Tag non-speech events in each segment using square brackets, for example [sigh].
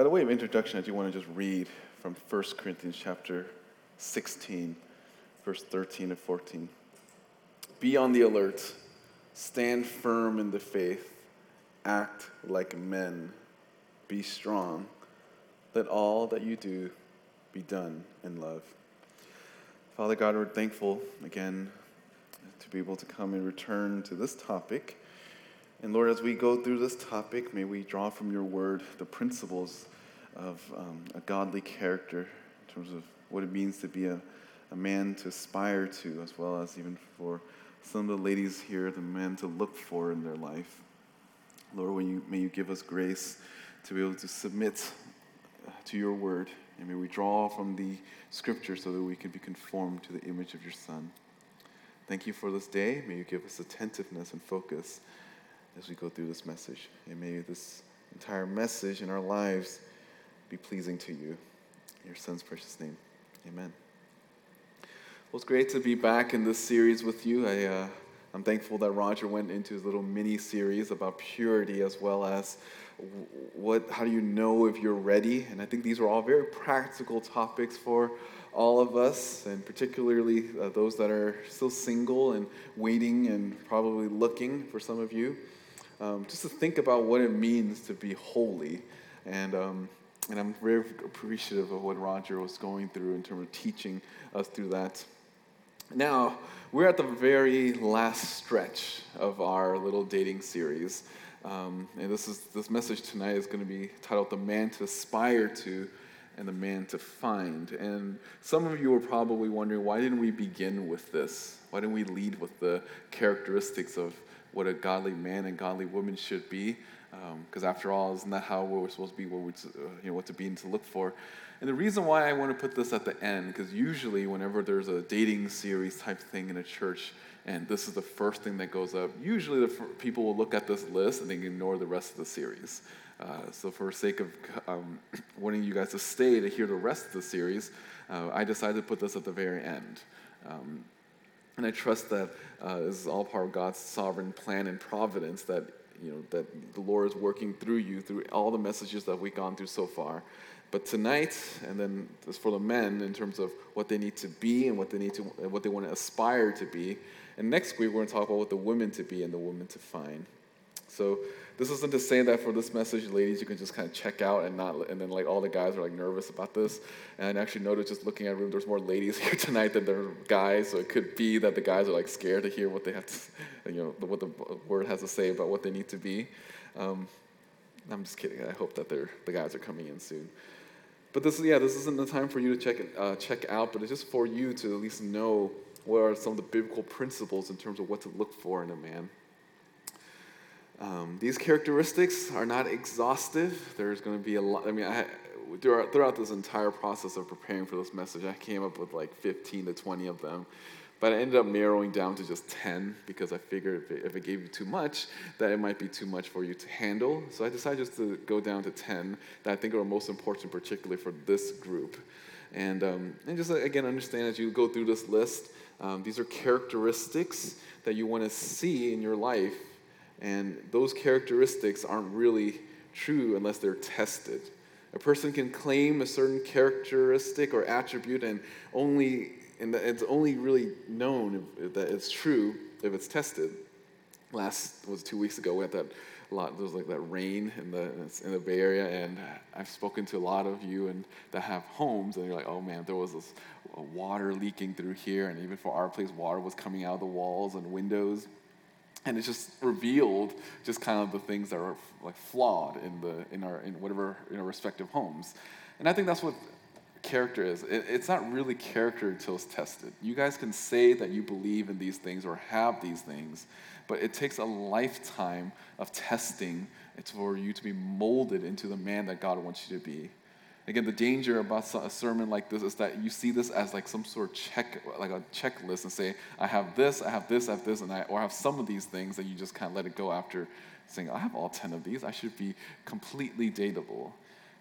by the way of introduction, I do want to just read from 1 Corinthians chapter 16, verse 13 and 14. Be on the alert, stand firm in the faith, act like men, be strong. Let all that you do be done in love. Father God, we're thankful again to be able to come and return to this topic. And Lord, as we go through this topic, may we draw from your word the principles of um, a godly character in terms of what it means to be a, a man to aspire to, as well as even for some of the ladies here, the men to look for in their life. Lord, you, may you give us grace to be able to submit to your word, and may we draw from the scripture so that we can be conformed to the image of your Son. Thank you for this day. May you give us attentiveness and focus as we go through this message. And may this entire message in our lives be pleasing to you. In your Son's precious name. Amen. Well, it's great to be back in this series with you. I, uh, I'm thankful that Roger went into his little mini series about purity as well as what, how do you know if you're ready? And I think these are all very practical topics for all of us, and particularly uh, those that are still single and waiting and probably looking for some of you. Um, just to think about what it means to be holy. And, um, and I'm very appreciative of what Roger was going through in terms of teaching us through that. Now, we're at the very last stretch of our little dating series. Um, and this, is, this message tonight is going to be titled The Man to Aspire to and the Man to Find. And some of you are probably wondering why didn't we begin with this? Why didn't we lead with the characteristics of what a godly man and godly woman should be? Because um, after all, isn't that how we're supposed to be, what, we, uh, you know, what to be and to look for? And the reason why I want to put this at the end, because usually whenever there's a dating series type thing in a church, and this is the first thing that goes up. Usually, the people will look at this list and they ignore the rest of the series. Uh, so, for sake of um, [clears throat] wanting you guys to stay to hear the rest of the series, uh, I decided to put this at the very end. Um, and I trust that uh, this is all part of God's sovereign plan and providence that you know that the Lord is working through you through all the messages that we've gone through so far. But tonight, and then as for the men in terms of what they need to be and what they need to, what they want to aspire to be, and next week, we're going to talk about what the women to be and the women to find. So this isn't to say that for this message, ladies, you can just kind of check out and not, and then like all the guys are like nervous about this. And I actually noticed just looking at the room, there's more ladies [laughs] here tonight than there are guys. So it could be that the guys are like scared to hear what they have to, you know, what the word has to say about what they need to be. Um, I'm just kidding. I hope that they're, the guys are coming in soon. But this, is yeah, this isn't the time for you to check uh, check out, but it's just for you to at least know what are some of the biblical principles in terms of what to look for in a man. Um, these characteristics are not exhaustive. There's going to be a lot. I mean, I, throughout, throughout this entire process of preparing for this message, I came up with like 15 to 20 of them. But I ended up narrowing down to just 10 because I figured if it, if it, gave you too much, that it might be too much for you to handle. So I decided just to go down to 10 that I think are most important, particularly for this group. And, um, and just again, understand as you go through this list, um, these are characteristics that you want to see in your life, and those characteristics aren't really true unless they're tested. A person can claim a certain characteristic or attribute, and only and it's only really known that it's true if it's tested. Last was two weeks ago. We had that a lot. There was like that rain in the in the Bay Area, and I've spoken to a lot of you and that have homes, and you're like, oh man, there was this water leaking through here, and even for our place, water was coming out of the walls and windows, and it just revealed just kind of the things that are like flawed in the in our in whatever in our respective homes, and I think that's what character is. It, it's not really character until it's tested. You guys can say that you believe in these things or have these things, but it takes a lifetime of testing for you to be molded into the man that God wants you to be. Again, the danger about a sermon like this is that you see this as like some sort of check, like a checklist, and say, "I have this, I have this, I have this, and I," or I have some of these things, and you just kind of let it go after saying, "I have all ten of these. I should be completely dateable."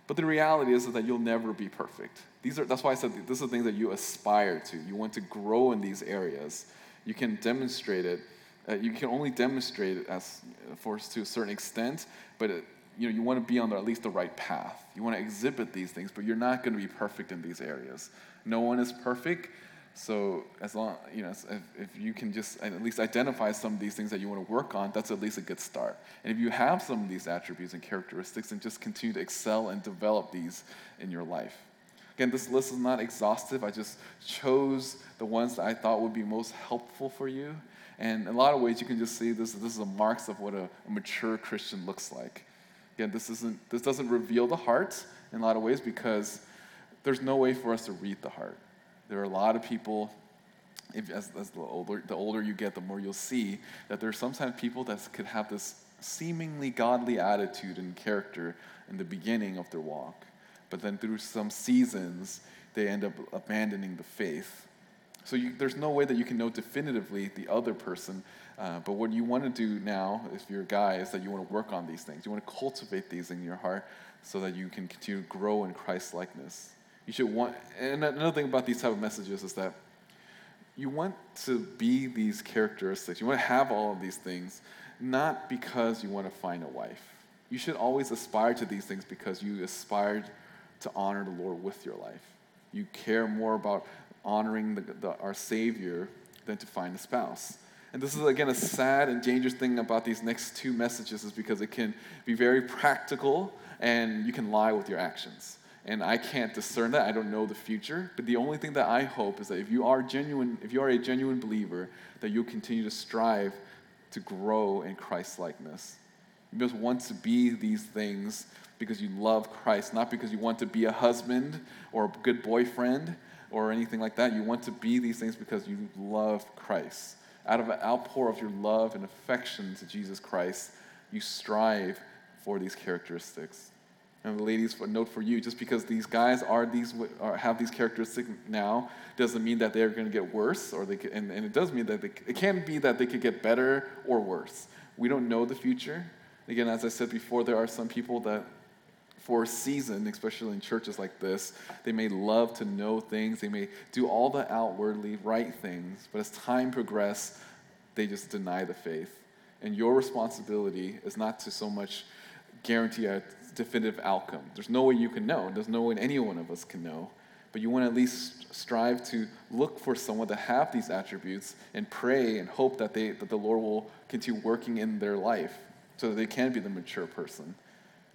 But the reality is, that you'll never be perfect. These are, that's why I said these are things that you aspire to. You want to grow in these areas. You can demonstrate it uh, you can only demonstrate it as force to a certain extent, but it, you know, you want to be on the, at least the right path. You want to exhibit these things, but you're not going to be perfect in these areas. No one is perfect. So as long, you know, if, if you can just at least identify some of these things that you want to work on, that's at least a good start. And if you have some of these attributes and characteristics, then just continue to excel and develop these in your life. Again, this list is not exhaustive. I just chose the ones that I thought would be most helpful for you. And in a lot of ways, you can just see this, this is a marks of what a, a mature Christian looks like. Again, this, isn't, this doesn't reveal the heart in a lot of ways because there's no way for us to read the heart. There are a lot of people, if, as, as the, older, the older you get, the more you'll see that there are sometimes people that could have this seemingly godly attitude and character in the beginning of their walk but then through some seasons, they end up abandoning the faith. So you, there's no way that you can know definitively the other person. Uh, but what you want to do now, if you're a guy, is that you want to work on these things. You want to cultivate these in your heart so that you can continue to grow in Christ likeness. You should want, and another thing about these type of messages is that you want to be these characteristics. You want to have all of these things, not because you want to find a wife. You should always aspire to these things because you aspired to honor the Lord with your life. You care more about honoring the, the, our Savior than to find a spouse. And this is, again, a sad and dangerous thing about these next two messages is because it can be very practical and you can lie with your actions. And I can't discern that. I don't know the future. But the only thing that I hope is that if you are genuine, if you are a genuine believer, that you'll continue to strive to grow in Christ likeness. You just want to be these things because you love Christ, not because you want to be a husband or a good boyfriend or anything like that. You want to be these things because you love Christ. Out of an outpour of your love and affection to Jesus Christ, you strive for these characteristics. And ladies, a note for you: just because these guys are these are, have these characteristics now, doesn't mean that they're going to get worse, or they could, and, and it does mean that they, it can be that they could get better or worse. We don't know the future. Again, as I said before, there are some people that for a season, especially in churches like this, they may love to know things. They may do all the outwardly right things, but as time progresses, they just deny the faith. And your responsibility is not to so much guarantee a definitive outcome. There's no way you can know. There's no way any one of us can know. But you want to at least strive to look for someone to have these attributes and pray and hope that, they, that the Lord will continue working in their life so that they can be the mature person.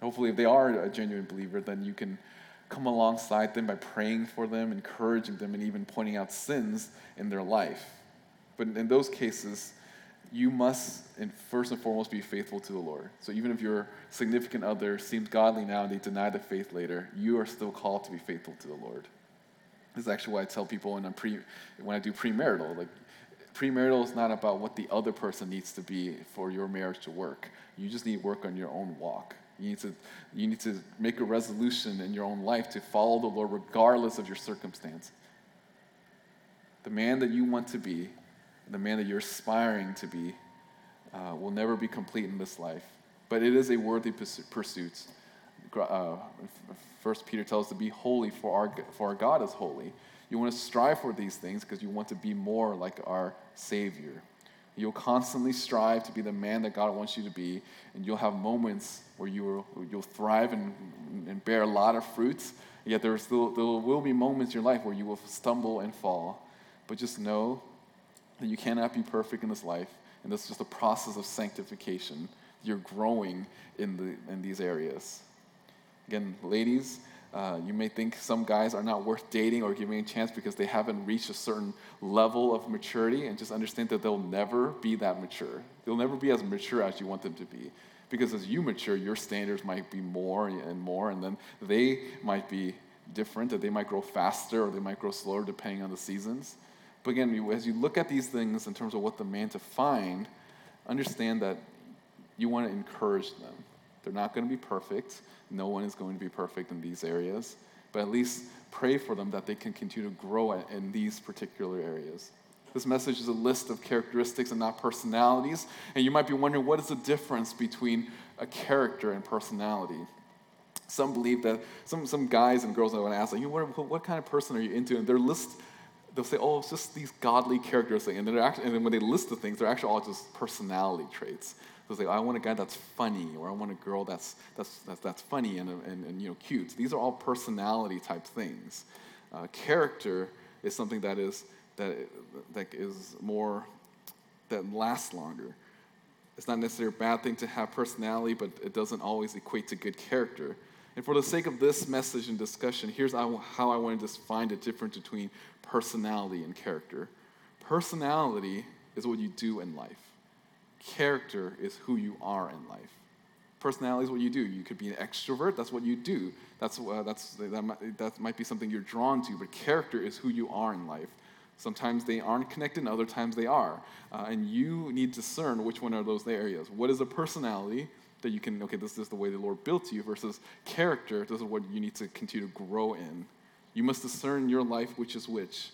Hopefully, if they are a genuine believer, then you can come alongside them by praying for them, encouraging them, and even pointing out sins in their life. But in those cases, you must, first and foremost, be faithful to the Lord. So even if your significant other seems godly now and they deny the faith later, you are still called to be faithful to the Lord. This is actually why I tell people when, I'm pre, when I do premarital, like premarital is not about what the other person needs to be for your marriage to work. You just need work on your own walk. You need, to, you need to make a resolution in your own life to follow the Lord regardless of your circumstance. The man that you want to be, the man that you're aspiring to be, uh, will never be complete in this life. But it is a worthy pursuit. Uh, First Peter tells us to be holy, for our, for our God is holy. You want to strive for these things because you want to be more like our Savior. You'll constantly strive to be the man that God wants you to be, and you'll have moments where you will, you'll thrive and, and bear a lot of fruits. Yet there, still, there will be moments in your life where you will stumble and fall. But just know that you cannot be perfect in this life, and is just a process of sanctification. You're growing in, the, in these areas. Again, ladies, uh, you may think some guys are not worth dating or giving a chance because they haven't reached a certain level of maturity, and just understand that they'll never be that mature. They'll never be as mature as you want them to be. Because as you mature, your standards might be more and more, and then they might be different, that they might grow faster or they might grow slower depending on the seasons. But again, as you look at these things in terms of what the man to find, understand that you want to encourage them. They're not going to be perfect. No one is going to be perfect in these areas, but at least pray for them that they can continue to grow in these particular areas. This message is a list of characteristics and not personalities. And you might be wondering what is the difference between a character and personality? Some believe that some, some guys and girls I to ask, like, you what, what kind of person are you into? And their list they'll say, oh, it's just these godly characteristics. And, they're and then when they list the things, they're actually all just personality traits. So they say, I want a guy that's funny, or I want a girl that's, that's, that's, that's funny and, and, and, you know, cute. These are all personality type things. Uh, character is something that is, that, that is more, that lasts longer. It's not necessarily a bad thing to have personality, but it doesn't always equate to good character. And for the sake of this message and discussion, here's how I want to just find a difference between personality and character. Personality is what you do in life, character is who you are in life. Personality is what you do. You could be an extrovert, that's what you do. That's, uh, that's, that, might, that might be something you're drawn to, but character is who you are in life. Sometimes they aren't connected, and other times they are. Uh, and you need to discern which one are those areas. What is a personality that you can, okay, this is the way the Lord built you, versus character, this is what you need to continue to grow in. You must discern your life which is which.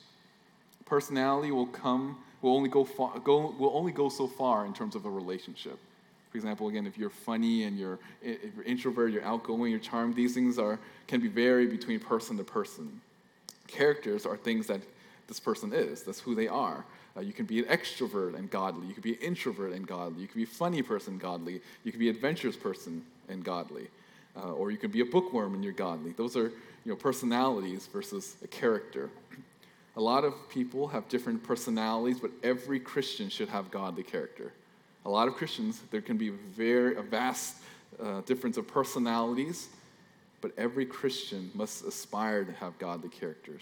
Personality will come, will only go, far, go, will only go so far in terms of a relationship. For example, again, if you're funny and you're, if you're introverted, you're outgoing, you're charmed, these things are, can be vary between person to person. Characters are things that this person is. That's who they are. Uh, you can be an extrovert and godly. You can be an introvert and godly. You can be a funny person, godly. You can be an adventurous person and godly. Uh, or you can be a bookworm and you're godly. Those are you know, personalities versus a character. A lot of people have different personalities, but every Christian should have godly character. A lot of Christians, there can be very, a vast uh, difference of personalities, but every Christian must aspire to have godly characters.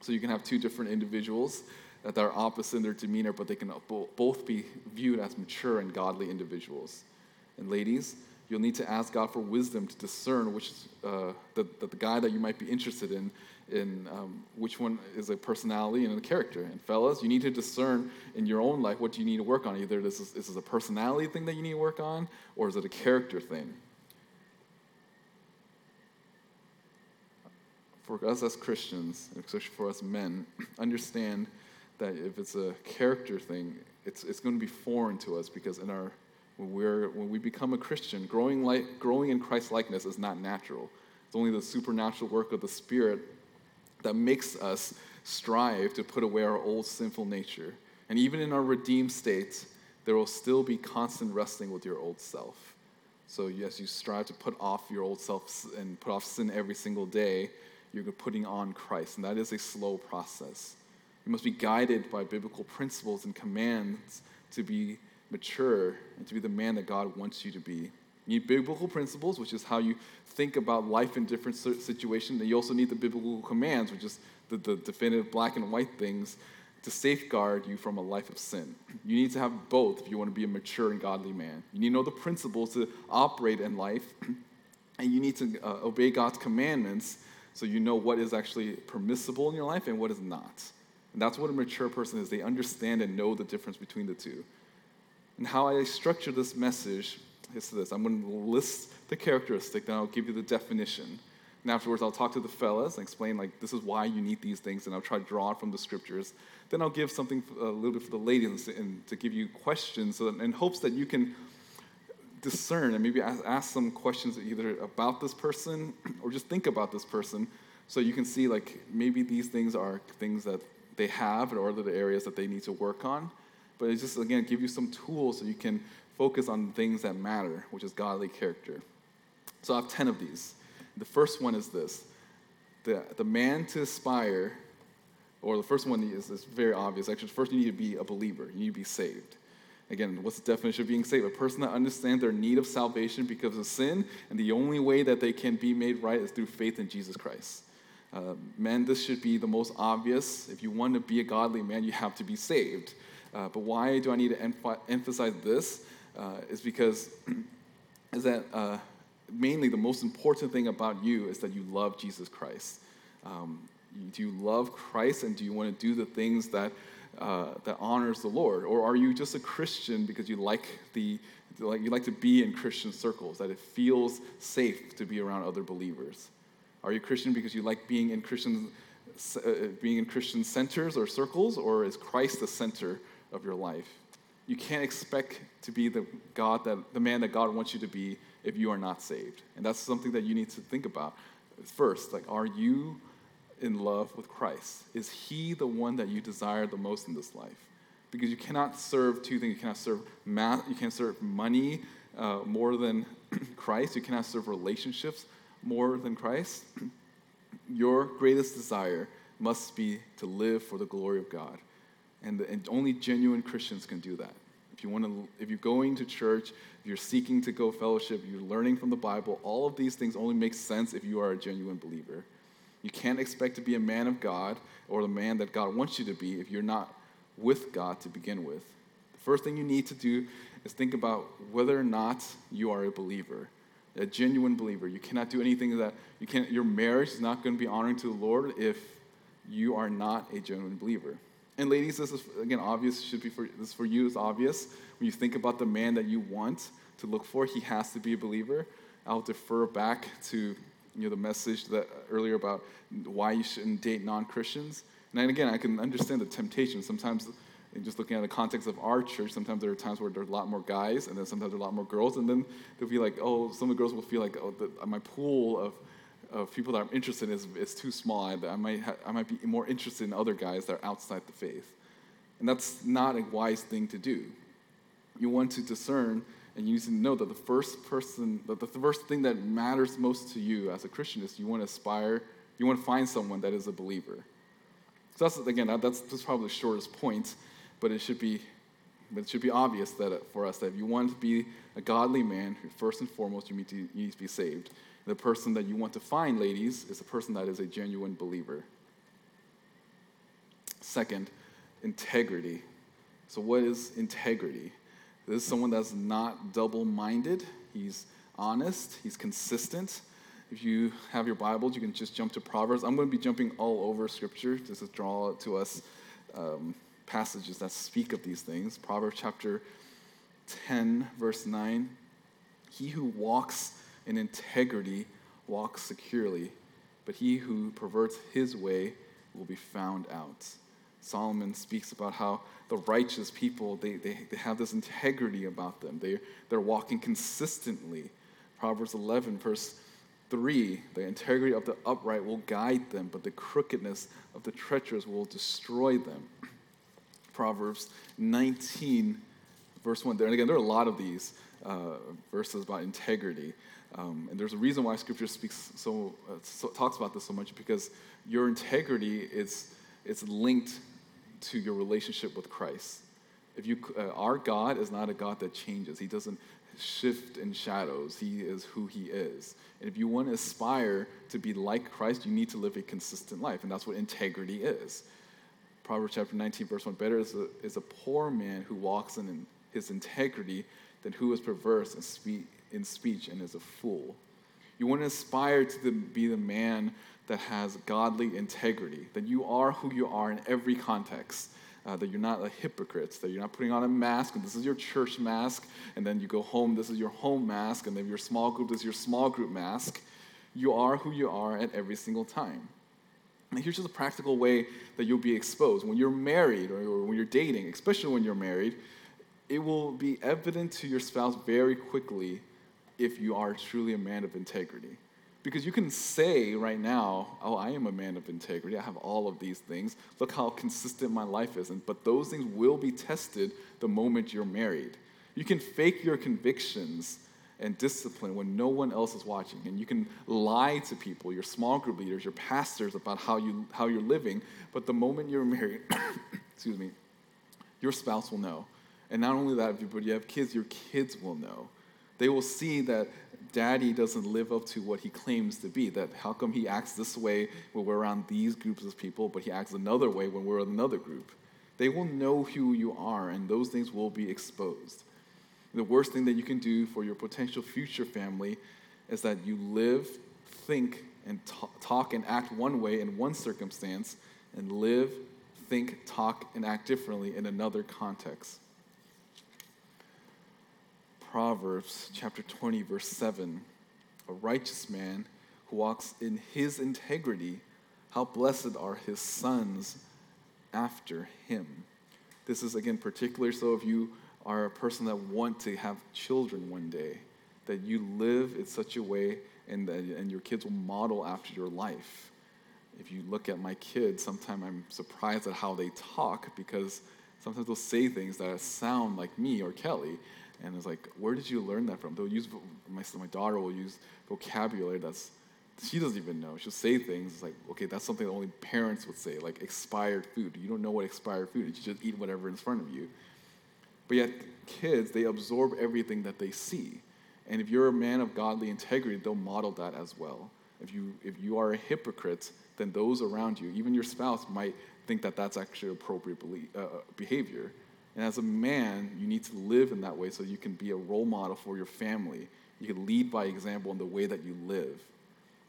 So you can have two different individuals that are opposite in their demeanor, but they can both be viewed as mature and godly individuals. And ladies, you'll need to ask God for wisdom to discern which uh, the, the, the, guy that you might be interested in, in um, which one is a personality and a character. And fellas, you need to discern in your own life what you need to work on. Either this is, this is a personality thing that you need to work on, or is it a character thing? for us as Christians, especially for us men, [clears throat] understand that if it's a character thing, it's, it's going to be foreign to us because in our when, we're, when we become a Christian, growing, like, growing in Christ likeness is not natural. It's only the supernatural work of the Spirit that makes us strive to put away our old sinful nature. And even in our redeemed state, there will still be constant wrestling with your old self. So, yes, you strive to put off your old self and put off sin every single day you're putting on Christ, and that is a slow process. You must be guided by biblical principles and commands to be mature and to be the man that God wants you to be. You need biblical principles, which is how you think about life in different situations. And you also need the biblical commands, which is the, the definitive black and white things to safeguard you from a life of sin. You need to have both if you want to be a mature and godly man. You need to know the principles to operate in life, [clears throat] and you need to uh, obey God's commandments so you know what is actually permissible in your life and what is not. And that's what a mature person is. They understand and know the difference between the two. And how I structure this message is this I'm going to list the characteristic, then I'll give you the definition. And afterwards, I'll talk to the fellas and explain, like, this is why you need these things, and I'll try to draw it from the scriptures. Then I'll give something a little bit for the ladies and to give you questions so that, in hopes that you can discern and maybe ask some questions either about this person or just think about this person so you can see like maybe these things are things that they have or are the areas that they need to work on but it's just again give you some tools so you can focus on things that matter which is godly character so i have 10 of these the first one is this the, the man to aspire or the first one is, is very obvious actually first you need to be a believer you need to be saved Again, what's the definition of being saved? A person that understands their need of salvation because of sin, and the only way that they can be made right is through faith in Jesus Christ. Uh, men, this should be the most obvious. If you want to be a godly man, you have to be saved. Uh, but why do I need to emph- emphasize this? Uh, is because [clears throat] is that uh, mainly the most important thing about you is that you love Jesus Christ. Um, do you love Christ, and do you want to do the things that uh, that honors the Lord? Or are you just a Christian because you like the like you like to be in Christian circles, that it feels safe to be around other believers? Are you Christian because you like being in Christian uh, being in Christian centers or circles, or is Christ the center of your life? You can't expect to be the God that the man that God wants you to be if you are not saved. And that's something that you need to think about first. Like, are you in love with Christ? Is He the one that you desire the most in this life? Because you cannot serve two things. You cannot serve math, you can't serve money uh, more than [clears throat] Christ. You cannot serve relationships more than Christ. [clears throat] Your greatest desire must be to live for the glory of God. And, the, and only genuine Christians can do that. If you want to, if you're going to church, if you're seeking to go fellowship, you're learning from the Bible, all of these things only make sense if you are a genuine believer. You can't expect to be a man of God or the man that God wants you to be if you're not with God to begin with. The first thing you need to do is think about whether or not you are a believer, a genuine believer. You cannot do anything that you can't, your marriage is not going to be honoring to the Lord if you are not a genuine believer. And ladies, this is again obvious, should be for this for you is obvious. When you think about the man that you want to look for, he has to be a believer. I'll defer back to you know the message that earlier about why you shouldn't date non-Christians. And again, I can understand the temptation. Sometimes just looking at the context of our church, sometimes there are times where there's a lot more guys, and then sometimes there are a lot more girls, and then they'll be like, oh, some of the girls will feel like, oh, the, my pool of of people that I'm interested in is, is too small. I, I might, ha- I might be more interested in other guys that are outside the faith. And that's not a wise thing to do. You want to discern and you need to know that the first person, that the first thing that matters most to you as a Christian is you want to aspire, you want to find someone that is a believer. So that's, again, that's, that's probably the shortest point, but it should be, but it should be obvious that for us that if you want to be a godly man, first and foremost, you need to, you need to be saved. The person that you want to find, ladies, is a person that is a genuine believer. Second, integrity. So, what is integrity? This is someone that's not double minded. He's honest, he's consistent. If you have your Bibles, you can just jump to Proverbs. I'm going to be jumping all over Scripture just to draw to us um, passages that speak of these things. Proverbs chapter 10, verse 9. He who walks in integrity walks securely, but he who perverts his way will be found out. Solomon speaks about how the righteous people, they, they, they have this integrity about them. They, they're walking consistently. Proverbs 11, verse 3 The integrity of the upright will guide them, but the crookedness of the treacherous will destroy them. Proverbs 19, verse 1. There, and again, there are a lot of these uh, verses about integrity. Um, and there's a reason why Scripture speaks so, uh, so, talks about this so much because your integrity is it's linked to your relationship with Christ. If you, uh, our God is not a God that changes. He doesn't shift in shadows. He is who He is. And if you want to aspire to be like Christ, you need to live a consistent life, and that's what integrity is. Proverbs chapter 19, verse 1 Better is a, is a poor man who walks in his integrity than who is perverse and speak, in speech and is a fool. You want to aspire to the, be the man that has godly integrity, that you are who you are in every context, uh, that you're not a hypocrite, that you're not putting on a mask, and this is your church mask, and then you go home, this is your home mask, and then your small group, this is your small group mask. You are who you are at every single time. And here's just a practical way that you'll be exposed. When you're married or when you're dating, especially when you're married, it will be evident to your spouse very quickly if you are truly a man of integrity. Because you can say right now, oh, I am a man of integrity. I have all of these things. Look how consistent my life is. But those things will be tested the moment you're married. You can fake your convictions and discipline when no one else is watching. And you can lie to people, your small group leaders, your pastors, about how, you, how you're living. But the moment you're married, [coughs] excuse me, your spouse will know. And not only that, but you have kids, your kids will know. They will see that daddy doesn't live up to what he claims to be. That how come he acts this way when we're around these groups of people, but he acts another way when we're another group? They will know who you are, and those things will be exposed. The worst thing that you can do for your potential future family is that you live, think, and talk and act one way in one circumstance, and live, think, talk, and act differently in another context. Proverbs chapter 20, verse 7 A righteous man who walks in his integrity, how blessed are his sons after him. This is again particularly so if you are a person that want to have children one day, that you live in such a way and, that, and your kids will model after your life. if you look at my kids, sometimes I'm surprised at how they talk because sometimes they'll say things that sound like me or Kelly. And it's like, where did you learn that from? They'll use, my, my daughter will use vocabulary that's, she doesn't even know. She'll say things like, okay, that's something that only parents would say, like expired food. You don't know what expired food is. You just eat whatever in front of you. But yet, kids, they absorb everything that they see. And if you're a man of godly integrity, they'll model that as well. If you, if you are a hypocrite, then those around you, even your spouse, might think that that's actually appropriate belief, uh, uh, behavior. And as a man, you need to live in that way so you can be a role model for your family. You can lead by example in the way that you live.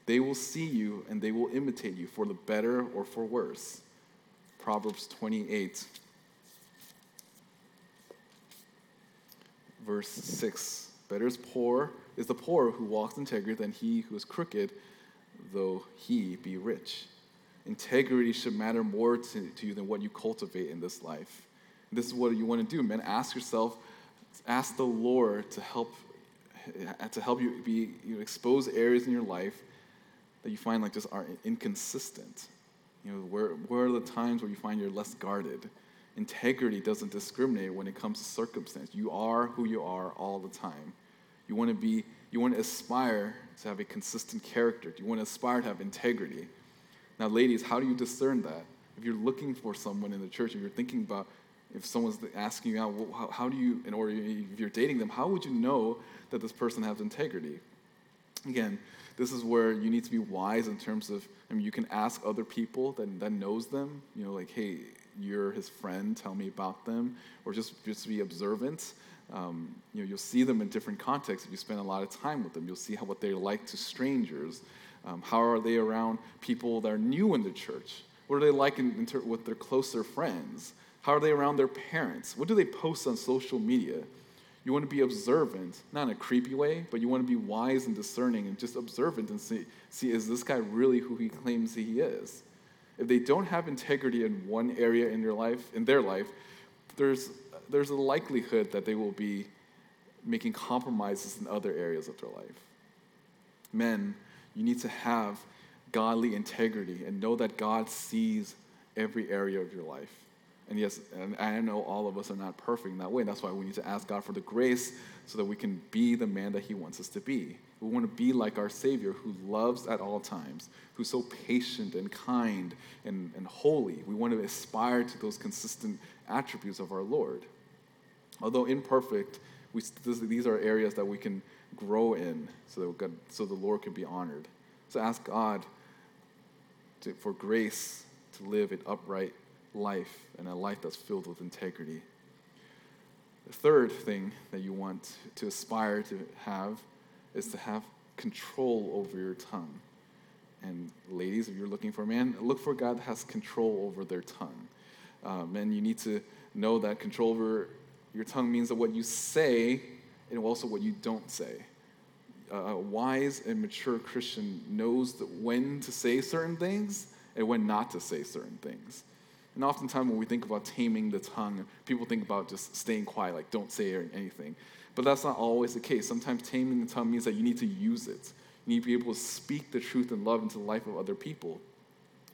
They will see you and they will imitate you for the better or for worse. Proverbs 28, verse 6. Better is poor is the poor who walks in integrity than he who is crooked, though he be rich. Integrity should matter more to, to you than what you cultivate in this life. This is what you want to do, man. Ask yourself, ask the Lord to help to help you be you know, expose areas in your life that you find like just are inconsistent. You know, where, where are the times where you find you're less guarded? Integrity doesn't discriminate when it comes to circumstance. You are who you are all the time. You want to be, you want to aspire to have a consistent character. You want to aspire to have integrity. Now, ladies, how do you discern that? If you're looking for someone in the church, if you're thinking about if someone's asking you out, how, how do you, in order, if you're dating them, how would you know that this person has integrity? Again, this is where you need to be wise in terms of, I mean, you can ask other people that, that knows them, you know, like, hey, you're his friend, tell me about them, or just, just be observant. Um, you know, you'll see them in different contexts if you spend a lot of time with them. You'll see how what they're like to strangers. Um, how are they around people that are new in the church? What are they like in, in ter- with their closer friends? How are they around their parents? What do they post on social media? You want to be observant, not in a creepy way, but you want to be wise and discerning and just observant and see, see is this guy really who he claims he is? If they don't have integrity in one area in your life, in their life, there's, there's a likelihood that they will be making compromises in other areas of their life. Men, you need to have godly integrity and know that God sees every area of your life. And yes, and I know all of us are not perfect in that way. That's why we need to ask God for the grace so that we can be the man that He wants us to be. We want to be like our Savior who loves at all times, who's so patient and kind and, and holy. We want to aspire to those consistent attributes of our Lord. Although imperfect, we, this, these are areas that we can grow in so that God, so the Lord can be honored. So ask God to, for grace to live an upright life and a life that's filled with integrity. The third thing that you want to aspire to have is to have control over your tongue. And ladies, if you're looking for a man, look for that has control over their tongue. Uh, men, you need to know that control over your tongue means that what you say and also what you don't say. a wise and mature Christian knows that when to say certain things and when not to say certain things. And oftentimes when we think about taming the tongue, people think about just staying quiet, like don't say anything. But that's not always the case. Sometimes taming the tongue means that you need to use it. You need to be able to speak the truth and love into the life of other people.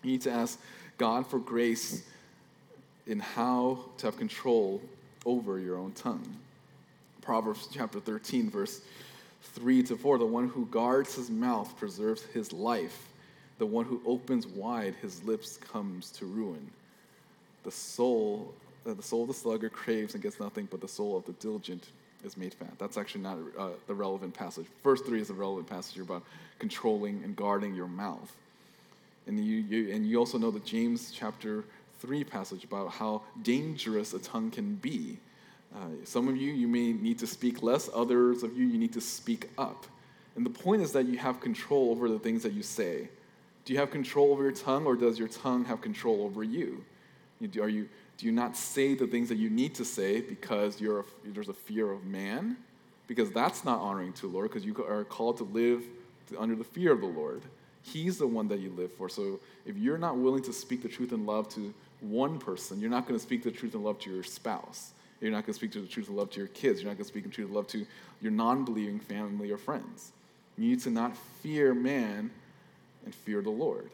You need to ask God for grace in how to have control over your own tongue. Proverbs chapter 13, verse 3 to 4 The one who guards his mouth preserves his life, the one who opens wide his lips comes to ruin the soul, uh, the soul of the sluggard craves and gets nothing, but the soul of the diligent is made fat. That's actually not uh, the relevant passage. Verse 3 is the relevant passage about controlling and guarding your mouth. And you, you, and you also know the James chapter 3 passage about how dangerous a tongue can be. Uh, some of you, you may need to speak less. Others of you, you need to speak up. And the point is that you have control over the things that you say. Do you have control over your tongue, or does your tongue have control over you? Are you, do you not say the things that you need to say because you're a, there's a fear of man? Because that's not honoring to the Lord, because you are called to live under the fear of the Lord. He's the one that you live for. So if you're not willing to speak the truth and love to one person, you're not going to speak the truth and love to your spouse. You're not going to speak the truth and love to your kids. You're not going to speak the truth and love to your non believing family or friends. You need to not fear man and fear the Lord.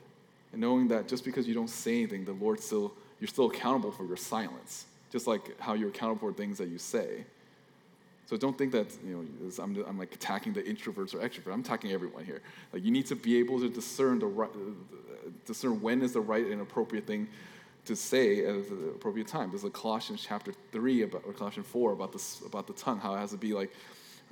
And knowing that just because you don't say anything, the Lord still, you're still accountable for your silence, just like how you're accountable for things that you say. So don't think that you know I'm, I'm like attacking the introverts or extroverts. I'm attacking everyone here. Like you need to be able to discern the right, discern when is the right and appropriate thing to say at the appropriate time. There's a Colossians chapter three about or Colossians four about this about the tongue, how it has to be like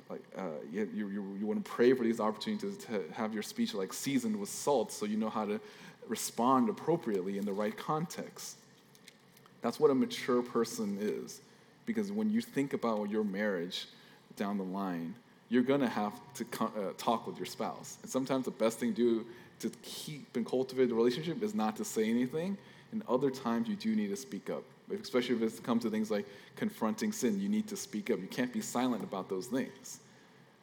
like uh, you, you, you want to pray for these opportunities to have your speech like seasoned with salt, so you know how to respond appropriately in the right context. That's what a mature person is. Because when you think about your marriage down the line, you're going to have to uh, talk with your spouse. And sometimes the best thing to do to keep and cultivate the relationship is not to say anything. And other times you do need to speak up, especially if it comes to things like confronting sin. You need to speak up. You can't be silent about those things.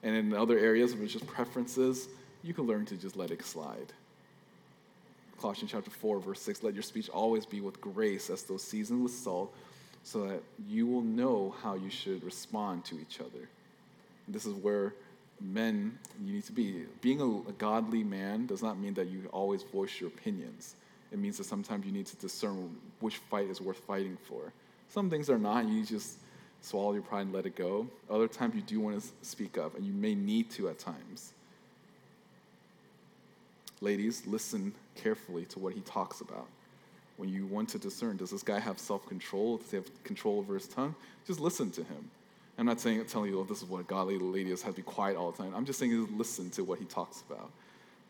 And in other areas, if it's just preferences, you can learn to just let it slide. Colossians chapter 4, verse 6 let your speech always be with grace, as though seasoned with salt so that you will know how you should respond to each other. And this is where men you need to be. Being a, a, godly man does not mean that you always voice your opinions. It means that sometimes you need to discern which fight is worth fighting for. Some things are not, you just swallow your pride and let it go. Other times you do want to speak up, and you may need to at times. Ladies, listen carefully to what he talks about when you want to discern does this guy have self control? Does he have control over his tongue? Just listen to him. I'm not saying telling you, oh, this is what godly ladies have to be quiet all the time. I'm just saying listen to what he talks about.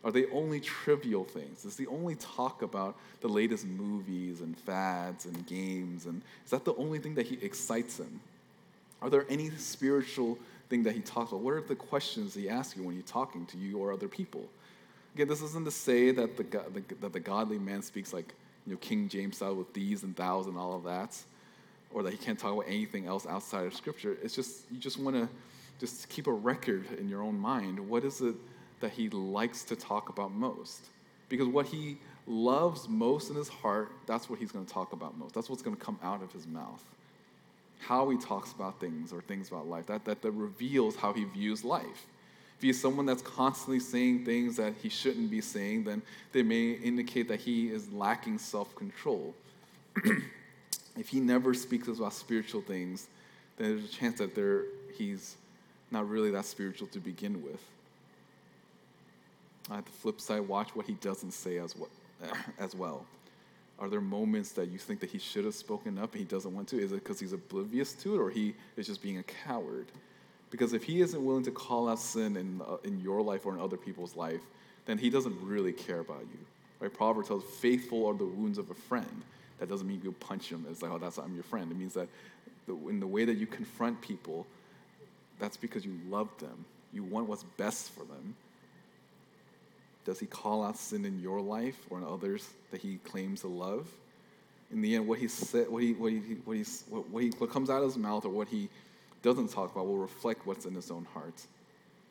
Are they only trivial things? Is he only talk about the latest movies and fads and games? And is that the only thing that he excites him? Are there any spiritual thing that he talks about? What are the questions he asks you when he's talking to you or other people? This isn't to say that the, the, that the godly man speaks like you know, King James style with these and thous and all of that, or that he can't talk about anything else outside of Scripture. It's just, you just want to just keep a record in your own mind. What is it that he likes to talk about most? Because what he loves most in his heart, that's what he's going to talk about most. That's what's going to come out of his mouth. How he talks about things or things about life, that, that, that reveals how he views life. If he's someone that's constantly saying things that he shouldn't be saying, then they may indicate that he is lacking self control. [clears throat] if he never speaks about spiritual things, then there's a chance that there, he's not really that spiritual to begin with. At the flip side, watch what he doesn't say as. [clears throat] As well. Are there moments that you think that he should have spoken up and he doesn't want to? Is it because he's oblivious to it or he is just being a coward? Because if he isn't willing to call out sin in, uh, in your life or in other people's life, then he doesn't really care about you. Right? Proverbs tells, faithful are the wounds of a friend. That doesn't mean you punch him. It's like, oh, that's I'm your friend. It means that the, in the way that you confront people, that's because you love them. You want what's best for them. Does he call out sin in your life or in others that he claims to love? In the end, what he said, what he, what he, what, he, what, he, what comes out of his mouth or what he doesn't talk about will reflect what's in his own heart.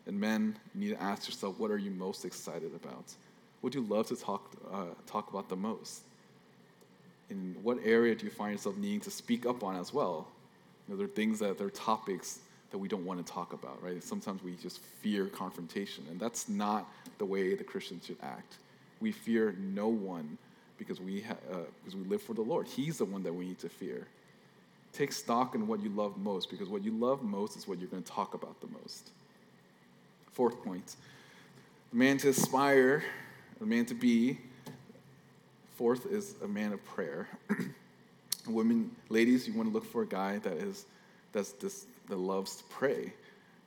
And men, you need to ask yourself, what are you most excited about? What do you love to talk, uh, talk about the most? In what area do you find yourself needing to speak up on as well? You know, there are things that, there are topics that we don't want to talk about, right? Sometimes we just fear confrontation, and that's not the way the Christians should act. We fear no one because we, ha- uh, because we live for the Lord. He's the one that we need to fear. Take stock in what you love most because what you love most is what you're going to talk about the most. Fourth point the man to aspire, the man to be. Fourth is a man of prayer. [clears throat] Women, ladies, you want to look for a guy that is that's that loves to pray.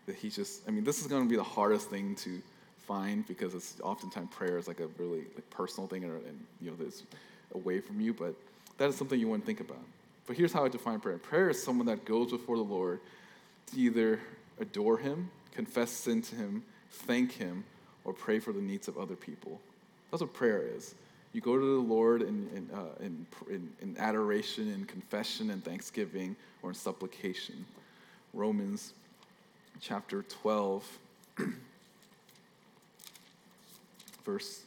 That he just, I mean, this is going to be the hardest thing to find because it's oftentimes prayer is like a really like personal thing and, and you know, there's away from you. But that is something you want to think about. But here's how I define prayer prayer is someone that goes before the Lord to either adore Him, confess sin to Him, thank Him, or pray for the needs of other people. That's what prayer is. You go to the Lord in, in, uh, in, in, in adoration, in confession, and thanksgiving, or in supplication. Romans chapter 12, [clears throat] verse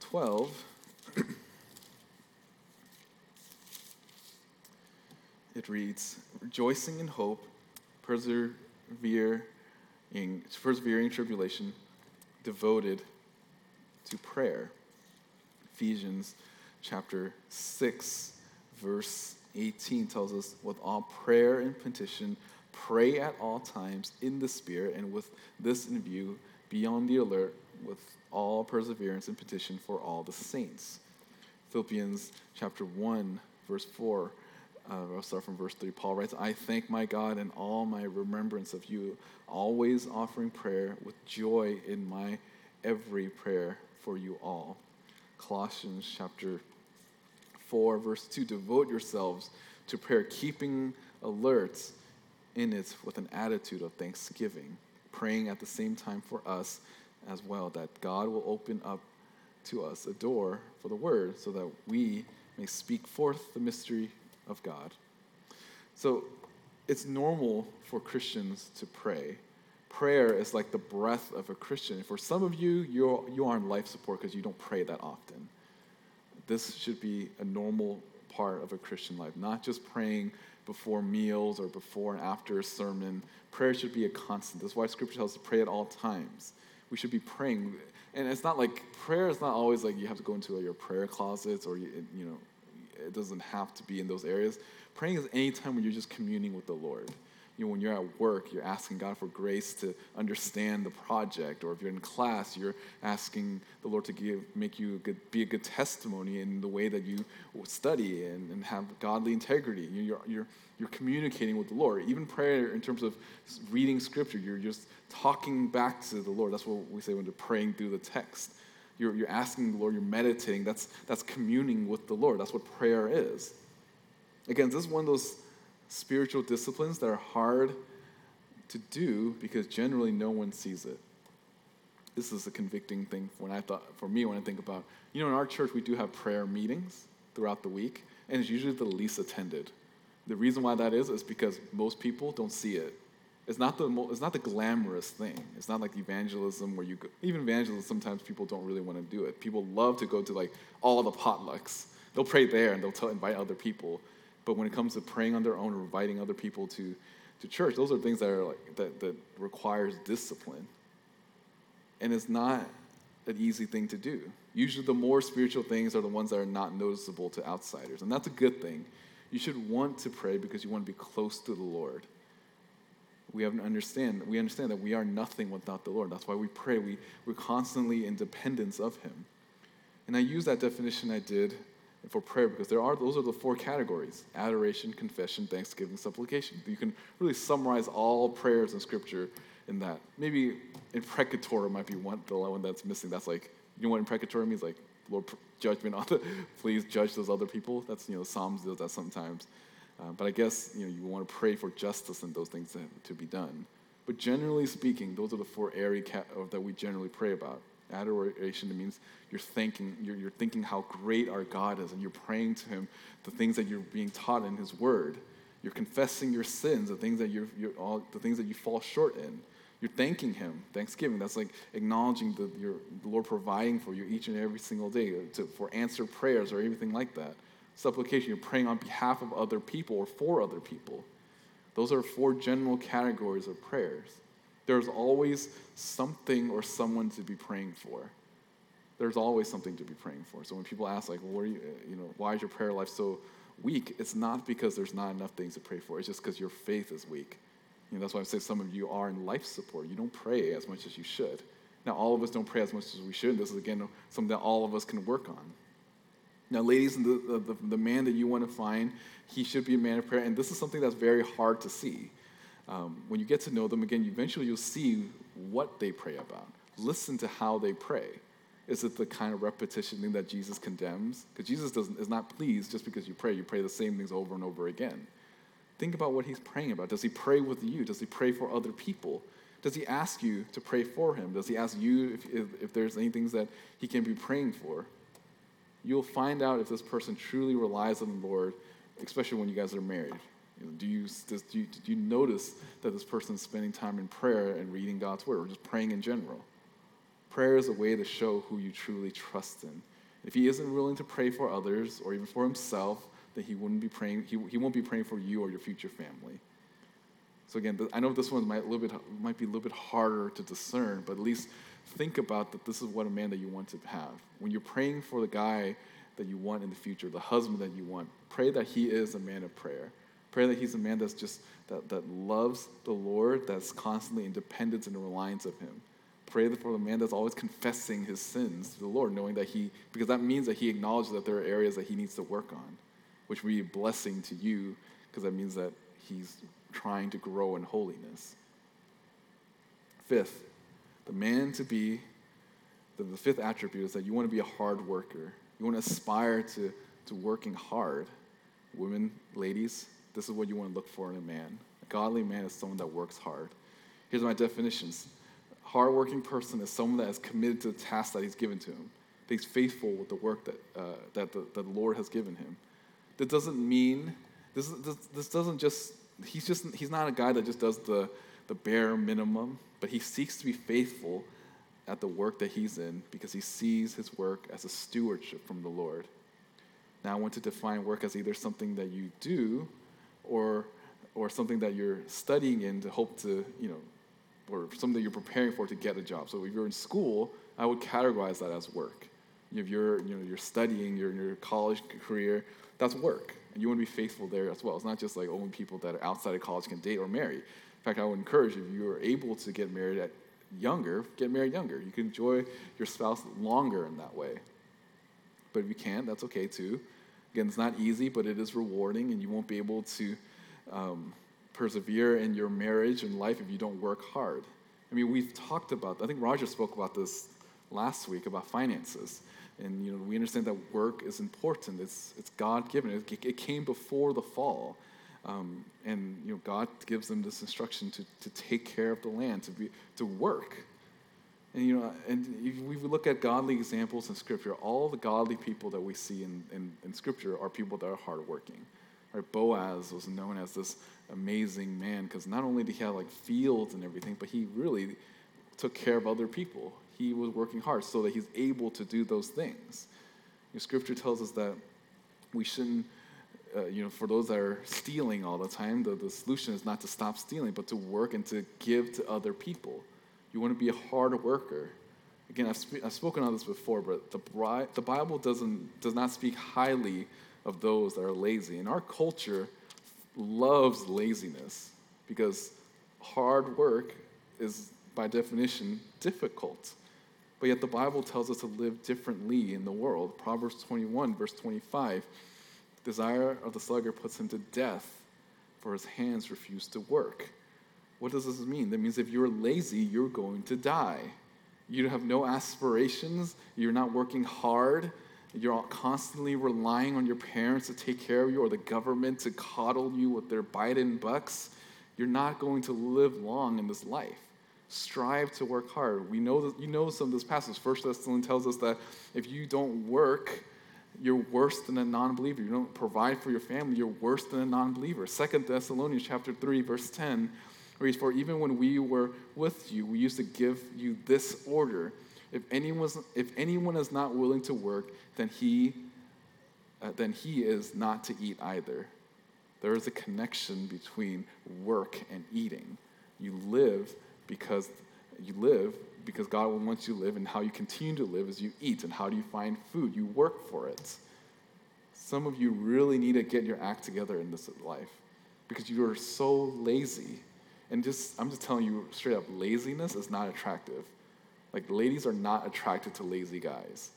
12. [clears throat] it reads, rejoicing in hope, persevering, persevering tribulation, devoted to prayer, Ephesians chapter 6, verse 18 tells us, with all prayer and petition, pray at all times in the Spirit, and with this in view, be on the alert with all perseverance and petition for all the saints. Philippians chapter 1, verse 4. Uh, I'll start from verse 3. Paul writes, I thank my God in all my remembrance of you, always offering prayer with joy in my every prayer for you all. Colossians chapter 4, verse 2 Devote yourselves to prayer, keeping alert in it with an attitude of thanksgiving, praying at the same time for us as well, that God will open up to us a door for the word so that we may speak forth the mystery of God. So it's normal for Christians to pray. Prayer is like the breath of a Christian. For some of you, you're, you are on life support because you don't pray that often. This should be a normal part of a Christian life, not just praying before meals or before and after a sermon. Prayer should be a constant. That's why Scripture tells us to pray at all times. We should be praying. And it's not like prayer is not always like you have to go into your prayer closets or, you, you know, it doesn't have to be in those areas. Praying is any time when you're just communing with the Lord you know, when you're at work, you're asking God for grace to understand the project, or if you're in class, you're asking the Lord to give, make you a good, be a good testimony in the way that you study and, and have godly integrity. You're, you're, you're communicating with the Lord. Even prayer, in terms of reading Scripture, you're just talking back to the Lord. That's what we say when we're praying through the text. You're, you're asking the Lord, you're meditating. That's, that's communing with the Lord. That's what prayer is. Again, this is one of those spiritual disciplines that are hard to do because generally no one sees it. This is a convicting thing when I thought for me when I think about you know in our church we do have prayer meetings throughout the week and it's usually the least attended. The reason why that is is because most people don't see it. It's not the it's not the glamorous thing. It's not like evangelism where you go, even evangelism sometimes people don't really want to do it. People love to go to like all the potlucks. They'll pray there and they'll invite other people. But when it comes to praying on their own or inviting other people to, to church, those are things that are like that, that requires discipline. And it's not an easy thing to do. Usually the more spiritual things are the ones that are not noticeable to outsiders. And that's a good thing. You should want to pray because you want to be close to the Lord. We have to understand, we understand that we are nothing without the Lord. That's why we pray. We, we're constantly in dependence of Him. And I use that definition I did for prayer because there are those are the four categories adoration confession thanksgiving supplication. You can really summarize all prayers in scripture in that. Maybe imprecatory might be one the one that's missing. That's like you know what imprecatory means? Like lord judgment on [laughs] the please judge those other people. That's you know psalms does that sometimes uh, but i guess you know you want to pray for justice and those things to, to be done but generally speaking those are the four areas that we generally pray about Adoration means you're thinking, you're, you're thinking how great our God is, and you're praying to Him the things that you're being taught in His Word. You're confessing your sins, the things that you're, you're all, the things that you fall short in. You're thanking Him. Thanksgiving. That's like acknowledging the, your, the Lord providing for you each and every single day to, for answered prayers or anything like that. Supplication. You're praying on behalf of other people or for other people. Those are four general categories of prayers. There's always something or someone to be praying for. There's always something to be praying for. So when people ask, like, well, you, you know, why is your prayer life so weak? It's not because there's not enough things to pray for. It's just because your faith is weak. You know, that's why I say some of you are in life support. You don't pray as much as you should. Now, all of us don't pray as much as we should. This is, again, something that all of us can work on. Now, ladies, the, the, the man that you want to find, he should be a man of prayer. And this is something that's very hard to see um, when you get to know them again, eventually you'll see what they pray about. Listen to how they pray. Is it the kind of repetition thing that Jesus condemns? Because Jesus doesn't, is not pleased just because you pray. You pray the same things over and over again. Think about what he's praying about. Does he pray with you? Does he pray for other people? Does he ask you to pray for him? Does he ask you if, if, if there's any things that he can be praying for? You'll find out if this person truly relies on the Lord, especially when you guys are married. You know, do, you, does, do, you, do you notice that this person is spending time in prayer and reading God's word or just praying in general? Prayer is a way to show who you truly trust in. If he isn't willing to pray for others or even for himself, then he wouldn't be praying, he, he won't be praying for you or your future family. So again, I know this one might, a little bit, might be a little bit harder to discern, but at least think about that this is what a man that you want to have. When you're praying for the guy that you want in the future, the husband that you want, pray that he is a man of prayer. Pray that he's a man that's just that, that loves the Lord, that's constantly in dependence and reliance of him. Pray for the man that's always confessing his sins to the Lord, knowing that he, because that means that he acknowledges that there are areas that he needs to work on, which will be a blessing to you, because that means that he's trying to grow in holiness. Fifth, the man to be, the, the fifth attribute is that you want to be a hard worker. You want to aspire to, to working hard. Women, ladies, this is what you want to look for in a man. A godly man is someone that works hard. Here's my definitions. Hardworking person is someone that is committed to the task that he's given to him. That he's faithful with the work that, uh, that, the, that the Lord has given him. That doesn't mean, this, this, this doesn't just, he's just, he's not a guy that just does the, the bare minimum, but he seeks to be faithful at the work that he's in because he sees his work as a stewardship from the Lord. Now, I want to define work as either something that you do or, or something that you're studying in to hope to, you know, or something you're preparing for to get a job. So if you're in school, I would categorize that as work. If you're, you know, you're studying, you're in your college career, that's work. And you want to be faithful there as well. It's not just like only people that are outside of college can date or marry. In fact, I would encourage if you are able to get married at younger, get married younger. You can enjoy your spouse longer in that way. But if you can't, that's okay too. Again, it's not easy, but it is rewarding, and you won't be able to um, persevere in your marriage and life if you don't work hard. I mean, we've talked about, I think Roger spoke about this last week about finances. And, you know, we understand that work is important. It's, it's God given. It, it came before the fall. Um, and, you know, God gives them this instruction to, to take care of the land, to, be, to work. And, you know, and if we look at godly examples in Scripture, all the godly people that we see in, in, in Scripture are people that are hardworking. Right? Boaz was known as this amazing man because not only did he have like fields and everything, but he really took care of other people. He was working hard so that he's able to do those things. You know, scripture tells us that we shouldn't, uh, you know, for those that are stealing all the time, the, the solution is not to stop stealing, but to work and to give to other people. You want to be a hard worker. Again, I've, sp- I've spoken on this before, but the, bri- the Bible doesn't, does not speak highly of those that are lazy. And our culture loves laziness because hard work is, by definition, difficult. But yet the Bible tells us to live differently in the world. Proverbs 21, verse 25 Desire of the sluggard puts him to death, for his hands refuse to work. What does this mean? That means if you're lazy, you're going to die. You have no aspirations, you're not working hard, you're constantly relying on your parents to take care of you or the government to coddle you with their Biden bucks. You're not going to live long in this life. Strive to work hard. We know that you know some of this passage. First Thessalonians tells us that if you don't work, you're worse than a non-believer. You don't provide for your family, you're worse than a non-believer. Second Thessalonians chapter 3, verse 10 reads, For even when we were with you, we used to give you this order. If anyone, if anyone is not willing to work, then he, uh, then he is not to eat either. There is a connection between work and eating. You live because you live because God wants you to live, and how you continue to live is you eat. And how do you find food? You work for it. Some of you really need to get your act together in this life because you are so lazy. And just, I'm just telling you straight up, laziness is not attractive. Like, ladies are not attracted to lazy guys.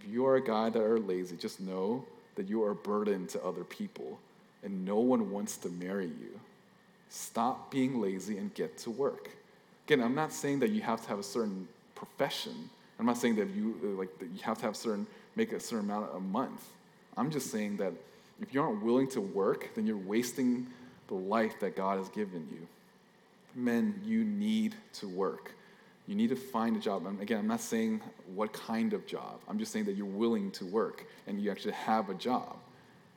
If you are a guy that are lazy, just know that you are a burden to other people, and no one wants to marry you. Stop being lazy and get to work. Again, I'm not saying that you have to have a certain profession. I'm not saying that you uh, like that you have to have certain make a certain amount a month. I'm just saying that if you aren't willing to work, then you're wasting the life that God has given you. Men, you need to work. You need to find a job. And again, I'm not saying what kind of job. I'm just saying that you're willing to work and you actually have a job.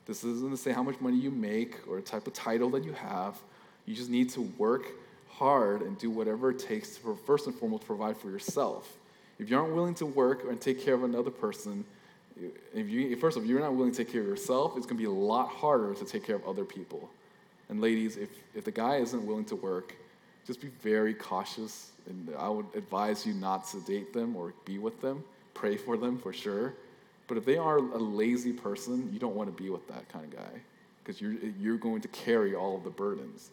This isn't to say how much money you make or the type of title that you have. You just need to work hard and do whatever it takes to, first and foremost, provide for yourself. If you aren't willing to work and take care of another person, if you, first of all, you're not willing to take care of yourself, it's going to be a lot harder to take care of other people. And ladies, if, if the guy isn't willing to work, just be very cautious. And I would advise you not to date them or be with them. Pray for them for sure. But if they are a lazy person, you don't want to be with that kind of guy because you're, you're going to carry all of the burdens.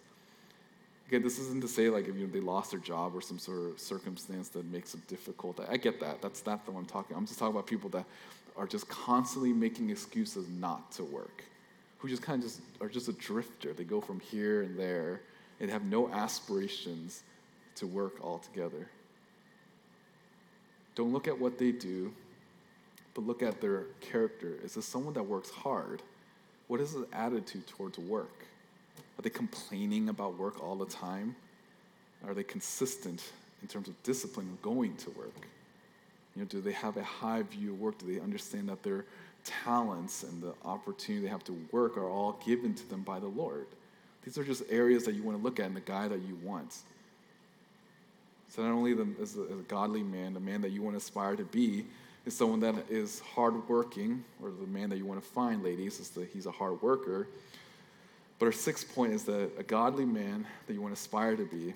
Again, this isn't to say like if you know, they lost their job or some sort of circumstance that makes it difficult. I get that. That's not the one I'm talking. I'm just talking about people that are just constantly making excuses not to work, who just kind of just are just a drifter. They go from here and there and have no aspirations to work altogether. Don't look at what they do, but look at their character. Is this someone that works hard? What is his attitude towards work? Are they complaining about work all the time? Are they consistent in terms of discipline going to work? You know, do they have a high view of work? Do they understand that their talents and the opportunity they have to work are all given to them by the Lord? These are just areas that you want to look at in the guy that you want. So not only as, a, a godly man, the man that you want to aspire to be, is someone that is hardworking, or the man that you want to find, ladies, is that he's a hard worker. But our sixth point is that a godly man that you want to aspire to be,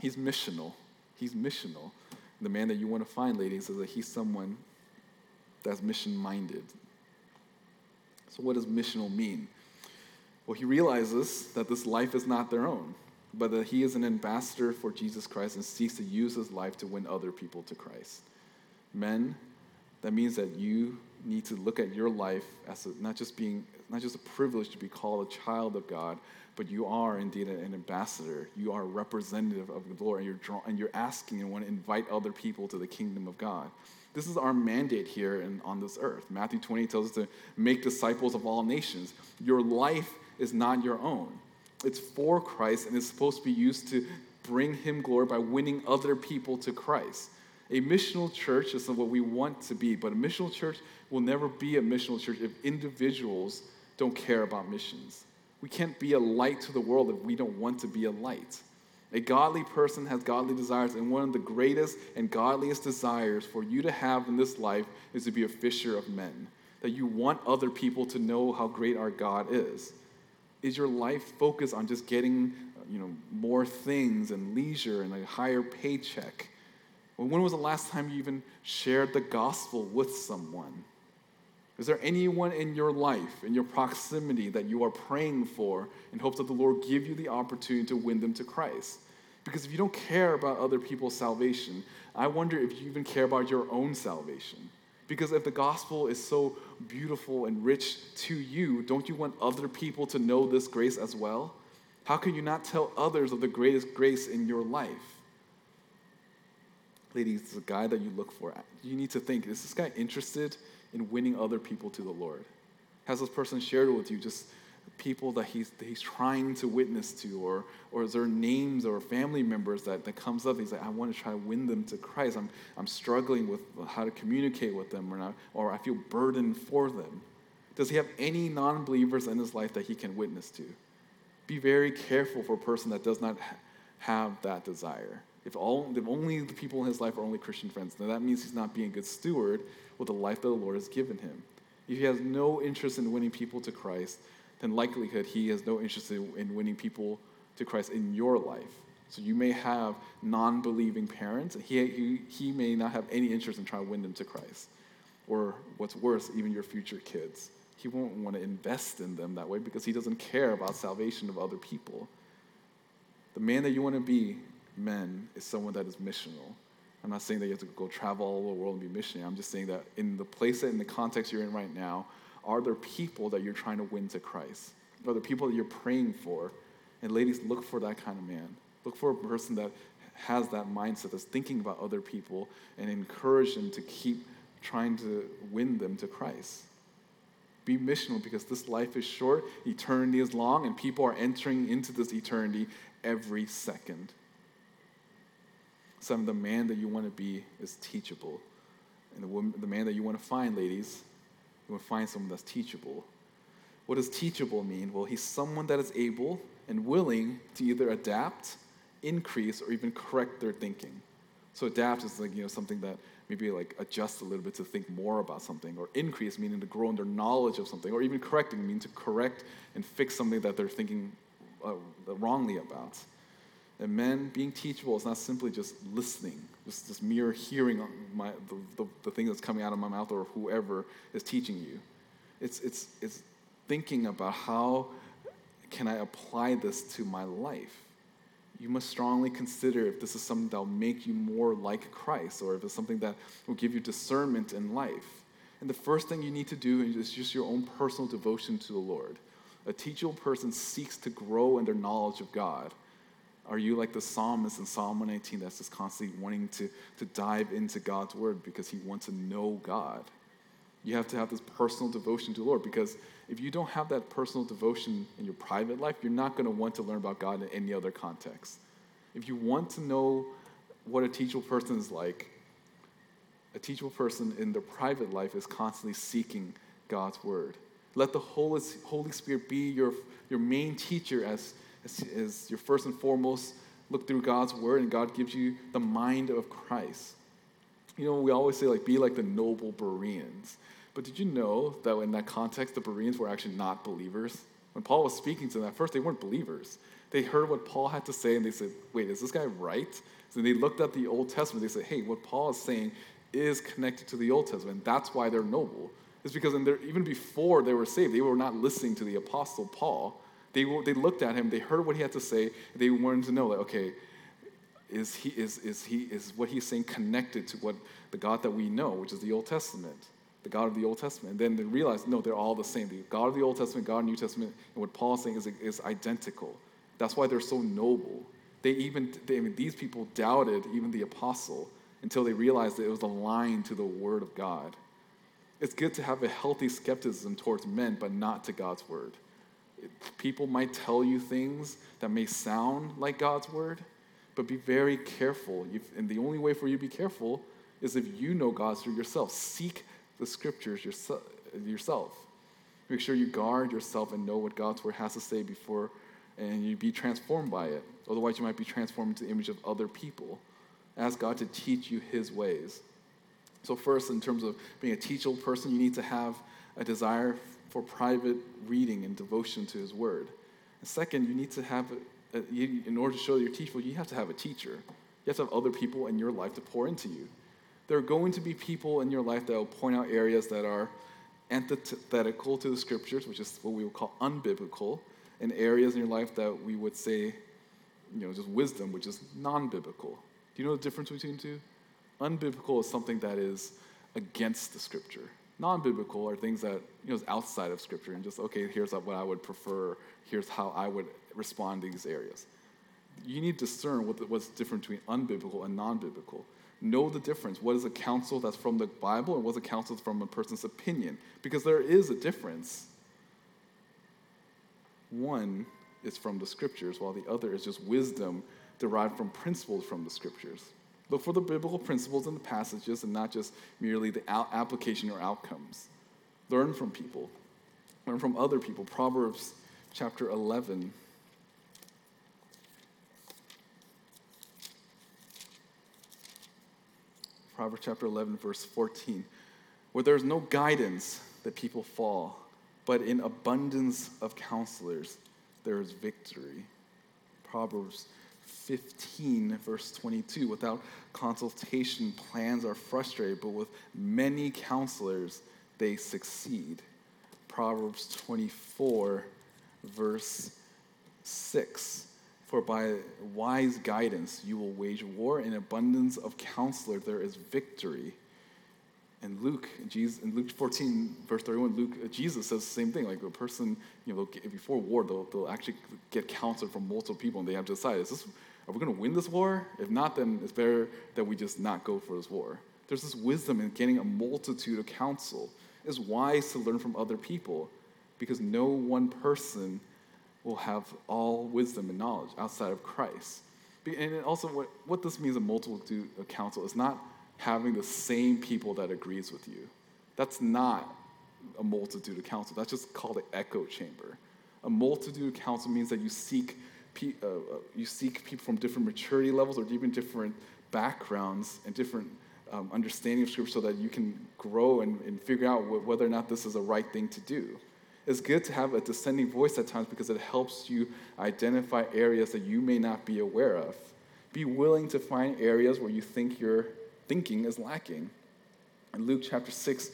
he's missional. He's missional. The man that you want to find, ladies, is that he's someone that's mission minded. So, what does missional mean? Well, he realizes that this life is not their own, but that he is an ambassador for Jesus Christ and seeks to use his life to win other people to Christ. Men, that means that you need to look at your life as a, not just being not just a privilege to be called a child of God, but you are indeed an ambassador. You are a representative of the Lord, and you're draw, and you're asking and want to invite other people to the kingdom of God. This is our mandate here in, on this earth. Matthew 20 tells us to make disciples of all nations. Your life is not your own. It's for Christ and it's supposed to be used to bring him glory by winning other people to Christ. A missional church is what we want to be, but a missional church will never be a missional church if individuals don't care about missions. We can't be a light to the world if we don't want to be a light. A godly person has godly desires, and one of the greatest and godliest desires for you to have in this life is to be a fisher of men. That you want other people to know how great our God is. Is your life focused on just getting you know, more things and leisure and a higher paycheck? When was the last time you even shared the gospel with someone? Is there anyone in your life, in your proximity, that you are praying for in hopes that the Lord give you the opportunity to win them to Christ? Because if you don't care about other people's salvation, I wonder if you even care about your own salvation. Because if the gospel is so beautiful and rich to you, don't you want other people to know this grace as well? How can you not tell others of the greatest grace in your life? Ladies, the guy that you look for, you need to think is this guy interested in winning other people to the Lord? Has this person shared with you just people that he's, that he's trying to witness to, or, or is there names or family members that, that comes up? He's like, I want to try to win them to Christ. I'm, I'm struggling with how to communicate with them, or, not, or I feel burdened for them. Does he have any non believers in his life that he can witness to? Be very careful for a person that does not have that desire. If, all, if only the people in his life are only Christian friends, then that means he's not being a good steward with the life that the Lord has given him. If he has no interest in winning people to Christ, then likelihood he has no interest in winning people to Christ in your life. So you may have non-believing parents. He, he, he may not have any interest in trying to win them to Christ. Or what's worse, even your future kids. He won't want to invest in them that way because he doesn't care about salvation of other people. The man that you want to be, men, is someone that is missional. I'm not saying that you have to go travel all over the world and be missionary. I'm just saying that in the place that in the context you're in right now, are there people that you're trying to win to Christ? Are there people that you're praying for? And ladies, look for that kind of man. Look for a person that has that mindset, that's thinking about other people, and encourage them to keep trying to win them to Christ. Be missional because this life is short, eternity is long, and people are entering into this eternity every second. Some of the man that you want to be is teachable. And the, woman, the man that you want to find, ladies, you want to find someone that's teachable. What does teachable mean? Well, he's someone that is able and willing to either adapt, increase, or even correct their thinking. So adapt is like, you know, something that maybe like adjust a little bit to think more about something, or increase meaning to grow in their knowledge of something, or even correcting meaning to correct and fix something that they're thinking uh, wrongly about. And men, being teachable is not simply just listening, just, just mere hearing my, the, the, the thing that's coming out of my mouth or whoever is teaching you. It's, it's, it's thinking about how can I apply this to my life. You must strongly consider if this is something that will make you more like Christ or if it's something that will give you discernment in life. And the first thing you need to do is just your own personal devotion to the Lord. A teachable person seeks to grow in their knowledge of God. Are you like the psalmist in Psalm 119 that's just constantly wanting to, to dive into God's word because he wants to know God? You have to have this personal devotion to the Lord because if you don't have that personal devotion in your private life, you're not going to want to learn about God in any other context. If you want to know what a teachable person is like, a teachable person in their private life is constantly seeking God's word. Let the Holy, Spirit be your, your main teacher as, as, as your first and foremost look through God's word, and God gives you the mind of Christ. You know, we always say, like, be like the noble Bereans. But did you know that in that context, the Bereans were actually not believers? When Paul was speaking to them, at first they weren't believers. They heard what Paul had to say and they said, wait, is this guy right? So they looked at the Old Testament. They said, hey, what Paul is saying is connected to the Old Testament. That's why they're noble. It's because even before they were saved, they were not listening to the Apostle Paul. They, they looked at him, they heard what he had to say, they wanted to know, like, okay, is, he, is, is, he, is what he's saying connected to what the God that we know, which is the Old Testament? the God of the Old Testament. And then they realize, no, they're all the same. The God of the Old Testament, God of the New Testament, and what Paul's saying is, is identical. That's why they're so noble. They even, they, I mean, these people doubted even the apostle until they realized that it was aligned to the Word of God. It's good to have a healthy skepticism towards men, but not to God's Word. People might tell you things that may sound like God's Word, but be very careful. And the only way for you to be careful is if you know God through yourself. Seek the scriptures yourself. Make sure you guard yourself and know what God's word has to say before and you be transformed by it. Otherwise, you might be transformed into the image of other people. Ask God to teach you his ways. So, first, in terms of being a teachable person, you need to have a desire for private reading and devotion to his word. And second, you need to have, a, a, in order to show you're teachable, you have to have a teacher. You have to have other people in your life to pour into you there are going to be people in your life that will point out areas that are antithetical to the scriptures, which is what we would call unbiblical, and areas in your life that we would say, you know, just wisdom, which is non biblical. Do you know the difference between the two? Unbiblical is something that is against the scripture. Non biblical are things that, you know, is outside of scripture and just, okay, here's what I would prefer, here's how I would respond to these areas. You need to discern what's different between unbiblical and non biblical know the difference. What is a counsel that's from the Bible and what's a counsel from a person's opinion? Because there is a difference. One is from the scriptures, while the other is just wisdom derived from principles from the scriptures. Look for the biblical principles in the passages and not just merely the application or outcomes. Learn from people, learn from other people. Proverbs chapter 11 Proverbs chapter 11, verse 14. Where there's no guidance, the people fall, but in abundance of counselors, there is victory. Proverbs 15, verse 22. Without consultation, plans are frustrated, but with many counselors, they succeed. Proverbs 24, verse 6. For by wise guidance you will wage war. In abundance of counselor there is victory. And Luke, Jesus, in Luke 14, verse 31, Luke, uh, Jesus says the same thing. Like a person, you know, get, before war, they'll, they'll actually get counsel from multiple people, and they have to decide: is this, are we going to win this war? If not, then it's better that we just not go for this war. There's this wisdom in getting a multitude of counsel. It's wise to learn from other people, because no one person will have all wisdom and knowledge outside of Christ. And also, what, what this means a multitude of counsel is not having the same people that agrees with you. That's not a multitude of counsel. That's just called an echo chamber. A multitude of counsel means that you seek, pe- uh, uh, you seek people from different maturity levels or even different backgrounds and different um, understanding of Scripture so that you can grow and, and figure out wh- whether or not this is the right thing to do. It's good to have a dissenting voice at times because it helps you identify areas that you may not be aware of. Be willing to find areas where you think your thinking is lacking. In Luke chapter 6,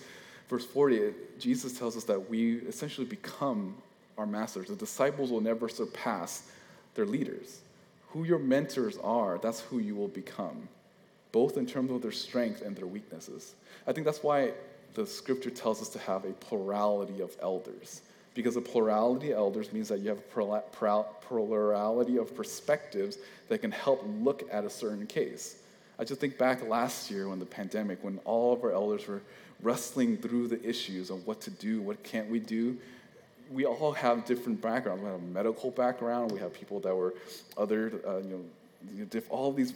verse 40, Jesus tells us that we essentially become our masters. The disciples will never surpass their leaders. Who your mentors are, that's who you will become, both in terms of their strength and their weaknesses. I think that's why the scripture tells us to have a plurality of elders. Because a plurality of elders means that you have a plurality of perspectives that can help look at a certain case. I just think back last year when the pandemic, when all of our elders were wrestling through the issues of what to do, what can't we do. We all have different backgrounds. We have a medical background. We have people that were other, uh, you know, all these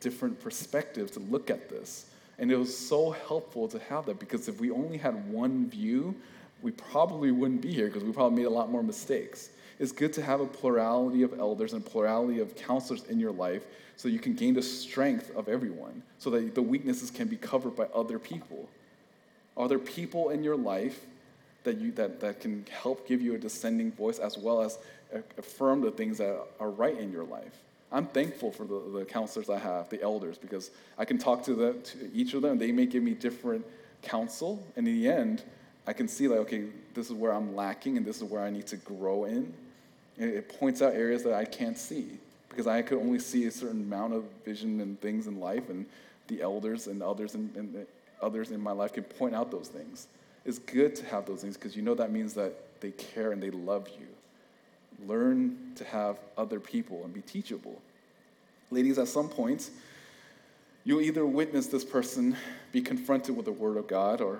different perspectives to look at this. And it was so helpful to have that because if we only had one view, we probably wouldn't be here because we probably made a lot more mistakes. It's good to have a plurality of elders and plurality of counselors in your life so you can gain the strength of everyone, so that the weaknesses can be covered by other people. Are there people in your life that, you, that, that can help give you a dissenting voice as well as affirm the things that are right in your life? I'm thankful for the, the counselors I have, the elders, because I can talk to, them, to each of them. They may give me different counsel, and in the end, I can see like, okay, this is where I'm lacking, and this is where I need to grow in. And it points out areas that I can't see because I could only see a certain amount of vision and things in life, and the elders and others in, in others in my life can point out those things. It's good to have those things because you know that means that they care and they love you. Learn to have other people and be teachable. Ladies, at some point, you'll either witness this person be confronted with the Word of God, or,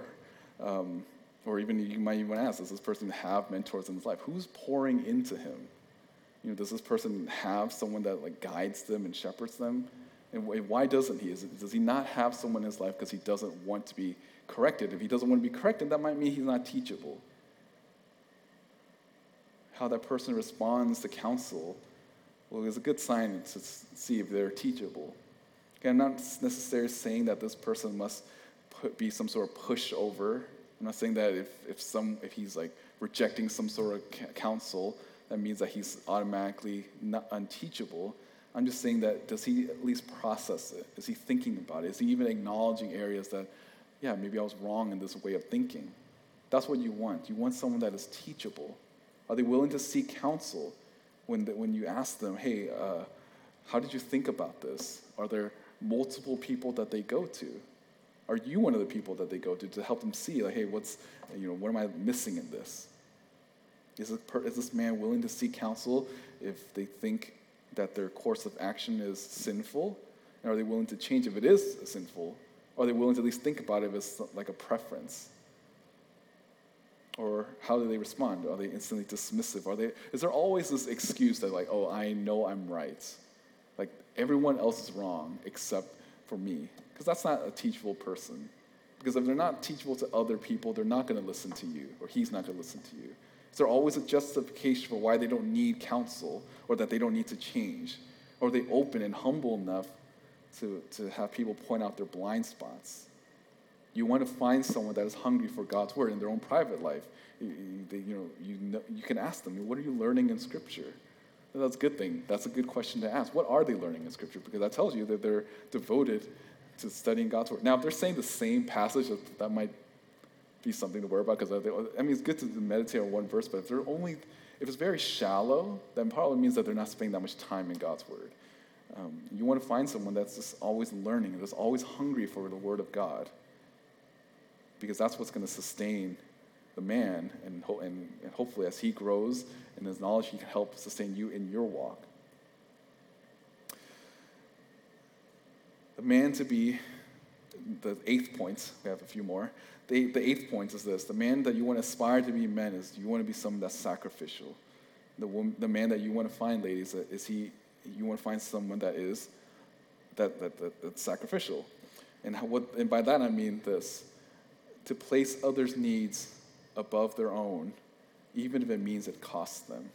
um, or even you might even ask, does this person have mentors in his life? Who's pouring into him? You know, does this person have someone that like guides them and shepherds them? And why doesn't he? It, does he not have someone in his life because he doesn't want to be corrected? If he doesn't want to be corrected, that might mean he's not teachable. How that person responds to counsel, well, is a good sign to see if they're teachable. I'm not necessarily saying that this person must put, be some sort of pushover. I'm not saying that if, if, some, if he's like rejecting some sort of counsel, that means that he's automatically not unteachable. I'm just saying that does he at least process it? Is he thinking about it? Is he even acknowledging areas that, yeah, maybe I was wrong in this way of thinking? That's what you want. You want someone that is teachable. Are they willing to seek counsel when, the, when you ask them, hey, uh, how did you think about this? Are there multiple people that they go to? Are you one of the people that they go to to help them see, like, hey, what's, you know, what am I missing in this? Is this, per, is this man willing to seek counsel if they think that their course of action is sinful? And are they willing to change if it is sinful? Or are they willing to at least think about it as like a preference? Or how do they respond? Are they instantly dismissive? Are they, is there always this excuse that, like, oh, I know I'm right? Like, everyone else is wrong except for me? Because that's not a teachable person. Because if they're not teachable to other people, they're not going to listen to you, or he's not going to listen to you. Is there always a justification for why they don't need counsel or that they don't need to change? Or are they open and humble enough to, to have people point out their blind spots? You want to find someone that is hungry for God's word in their own private life. You, you, know, you, know, you can ask them, what are you learning in Scripture? That's a good thing. That's a good question to ask. What are they learning in Scripture? Because that tells you that they're devoted to studying God's word. Now, if they're saying the same passage, that might be something to worry about because I mean it's good to meditate on one verse, but if they're only if it's very shallow, then probably means that they're not spending that much time in God's word. Um, you want to find someone that's just always learning, that's always hungry for the word of God, because that's what's going to sustain the man, and, ho- and, and hopefully as he grows in his knowledge, he can help sustain you in your walk. The man to be the eighth point, we have a few more, the, the eighth point is this the man that you want to aspire to be men is you want to be someone that's sacrificial. The, woman, the man that you want to find, ladies, is he, you want to find someone that is that, that, that that's sacrificial. And, how, what, and by that I mean this to place others' needs above their own, even if it means it costs them.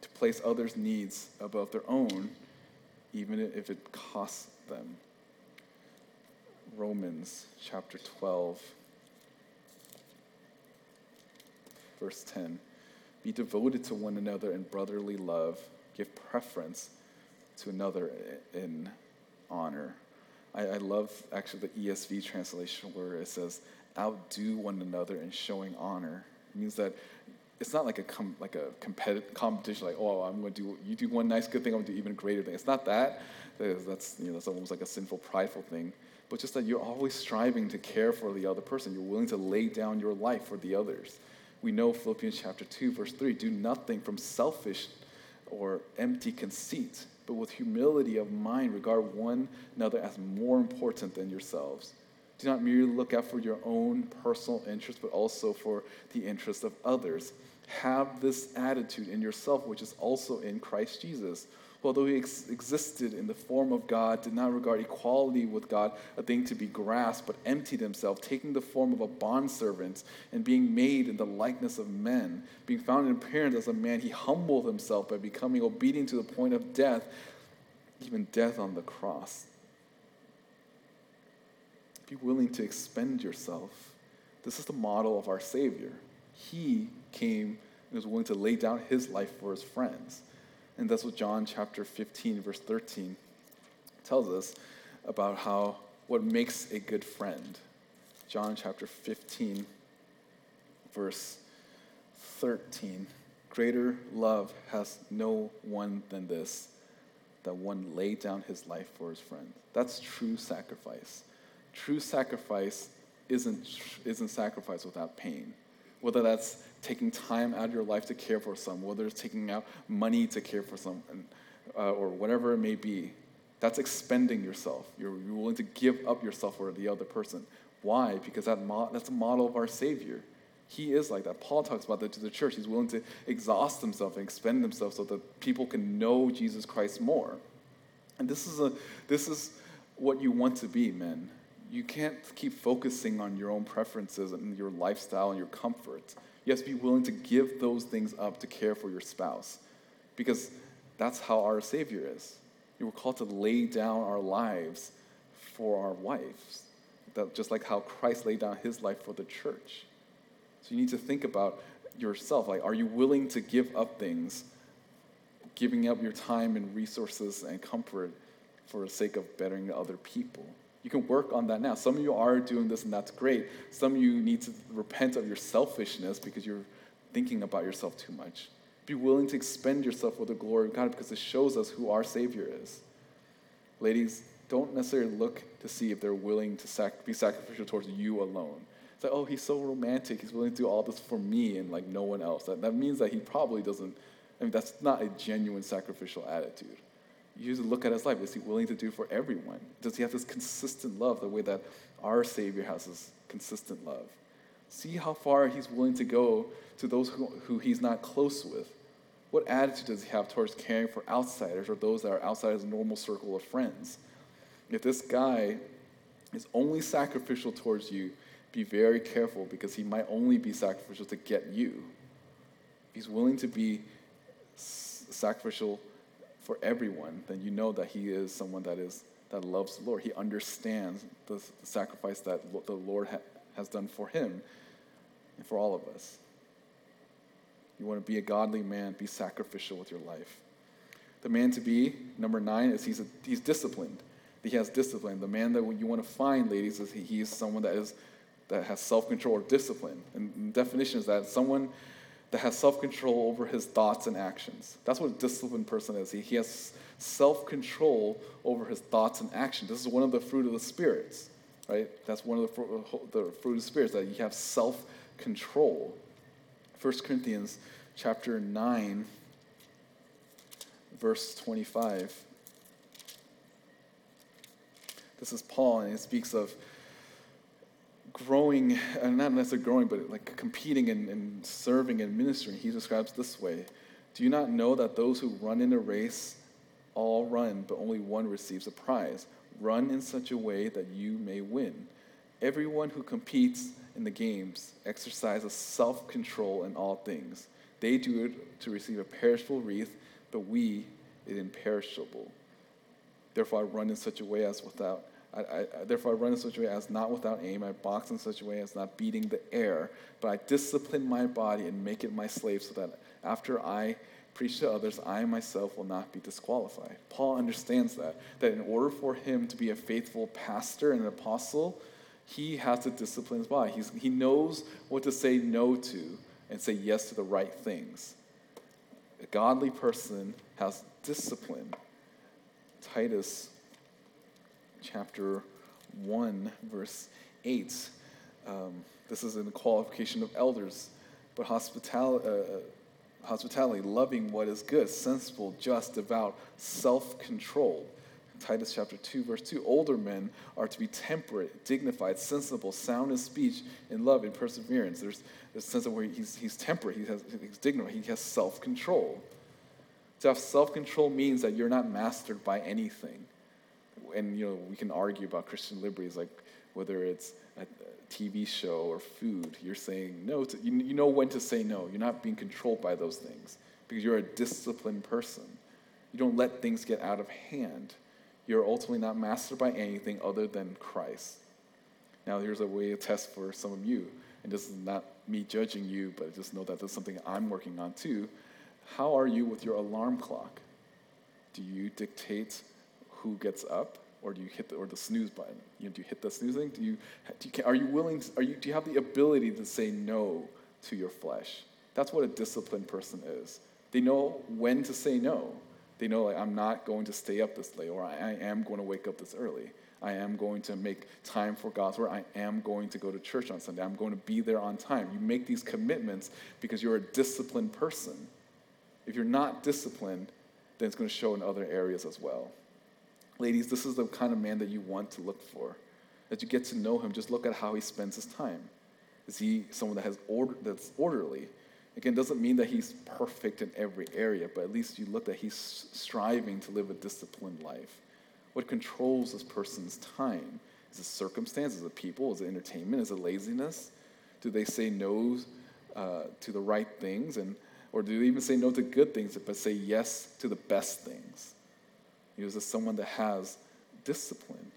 To place others' needs above their own, even if it costs them. Romans chapter 12. verse 10. Be devoted to one another in brotherly love. Give preference to another in honor. I, I love actually the ESV translation where it says, outdo one another in showing honor. It means that it's not like a com- like a competitive competition, like oh I'm going to do you do one nice good thing, I'm going to do even greater thing. It's not that. That's you know that's almost like a sinful, prideful thing. But just that you're always striving to care for the other person. You're willing to lay down your life for the others. We know Philippians chapter two, verse three: Do nothing from selfish or empty conceit, but with humility of mind, regard one another as more important than yourselves. Do not merely look out for your own personal interest, but also for the interest of others. Have this attitude in yourself, which is also in Christ Jesus. Who, although he ex- existed in the form of God, did not regard equality with God a thing to be grasped, but emptied himself, taking the form of a bondservant and being made in the likeness of men. Being found in appearance as a man, he humbled himself by becoming obedient to the point of death, even death on the cross. Be willing to expend yourself. This is the model of our Savior. He came and was willing to lay down his life for his friends. And that's what John chapter 15, verse 13 tells us about how what makes a good friend. John chapter 15, verse 13. Greater love has no one than this, that one lay down his life for his friend. That's true sacrifice. True sacrifice isn't, isn't sacrifice without pain. Whether that's taking time out of your life to care for someone, whether it's taking out money to care for someone, uh, or whatever it may be, that's expending yourself. You're, you're, willing to give up yourself for the other person. Why? Because that mo- that's a model of our Savior. He is like that. Paul talks about that to the church. He's willing to exhaust himself and expend himself so that people can know Jesus Christ more. And this is, a, this is what you want to be, men. You can't keep focusing on your own preferences and your lifestyle and your comfort. You have to be willing to give those things up to care for your spouse because that's how our Savior is. We were called to lay down our lives for our wives, that just like how Christ laid down his life for the church. So you need to think about yourself. Like, are you willing to give up things, giving up your time and resources and comfort for the sake of bettering other people? You can work on that now. Some of you are doing this, and that's great. Some of you need to repent of your selfishness because you're thinking about yourself too much. Be willing to expend yourself for the glory of God because it shows us who our Savior is. Ladies, don't necessarily look to see if they're willing to sac- be sacrificial towards you alone. It's like, oh, he's so romantic. He's willing to do all this for me and like no one else. That, that means that he probably doesn't, I mean, that's not a genuine sacrificial attitude you usually look at his life. Is he willing to do for everyone? Does he have this consistent love the way that our Savior has this consistent love? See how far he's willing to go to those who, who he's not close with. What attitude does he have towards caring for outsiders or those that are outside his normal circle of friends? If this guy is only sacrificial towards you, be very careful because he might only be sacrificial to get you. He's willing to be sacrificial for everyone, then you know that he is someone that is that loves the Lord. He understands the, the sacrifice that the Lord ha- has done for him and for all of us. You want to be a godly man, be sacrificial with your life. The man to be, number nine, is he's, a, he's disciplined. He has discipline. The man that you want to find, ladies, is he, he is someone that is that has self-control or discipline. And definition is that someone that has self control over his thoughts and actions. That's what a disciplined person is. He, he has self control over his thoughts and actions. This is one of the fruit of the spirits, right? That's one of the, fruit, uh, the fruit of the spirits, that you have self control. 1 Corinthians chapter 9, verse 25. This is Paul, and he speaks of growing, and uh, not necessarily growing, but like competing and, and serving and ministering, he describes this way Do you not know that those who run in a race all run, but only one receives a prize? Run in such a way that you may win. Everyone who competes in the games exercises self control in all things. They do it to receive a perishable wreath, but we it imperishable. Therefore, I run in such a way as without I, I, therefore, I run in such a way as not without aim. I box in such a way as not beating the air, but I discipline my body and make it my slave so that after I preach to others, I myself will not be disqualified. Paul understands that, that in order for him to be a faithful pastor and an apostle, he has to discipline his body. He's, he knows what to say no to and say yes to the right things. A godly person has discipline. Titus chapter 1, verse 8. Um, this is in the qualification of elders, but hospitality. Uh, uh, hospitality, loving what is good, sensible, just, devout, self controlled. Titus chapter 2, verse 2 older men are to be temperate, dignified, sensible, sound in speech, in love, in perseverance. There's, there's a sense of where he's, he's temperate, he has, he's dignified, he has self control. To have self control means that you're not mastered by anything. And, you know, we can argue about Christian liberties, like whether it's a TV show or food. You're saying no. To, you, you know when to say no. You're not being controlled by those things because you're a disciplined person. You don't let things get out of hand you're ultimately not mastered by anything other than Christ. Now, here's a way to test for some of you. And this is not me judging you, but just know that this is something I'm working on too. How are you with your alarm clock? Do you dictate who gets up, or do you hit the, or the snooze button? You know, do you hit the snoozing? Do you, do you are you willing? To, are you do you have the ability to say no to your flesh? That's what a disciplined person is. They know when to say no. They know like, I'm not going to stay up this late, or I, I am going to wake up this early. I am going to make time for God's word. I am going to go to church on Sunday. I'm going to be there on time. You make these commitments because you're a disciplined person. If you're not disciplined, then it's going to show in other areas as well. Ladies, this is the kind of man that you want to look for. As you get to know him, just look at how he spends his time. Is he someone that has order, that's orderly? Again, doesn't mean that he's perfect in every area, but at least you look that he's striving to live a disciplined life. What controls this person's time? Is it circumstances? Is it people? Is it entertainment? Is it laziness? Do they say no uh, to the right things? And, or do they even say no to good things, but say yes to the best things? Is this someone that has discipline?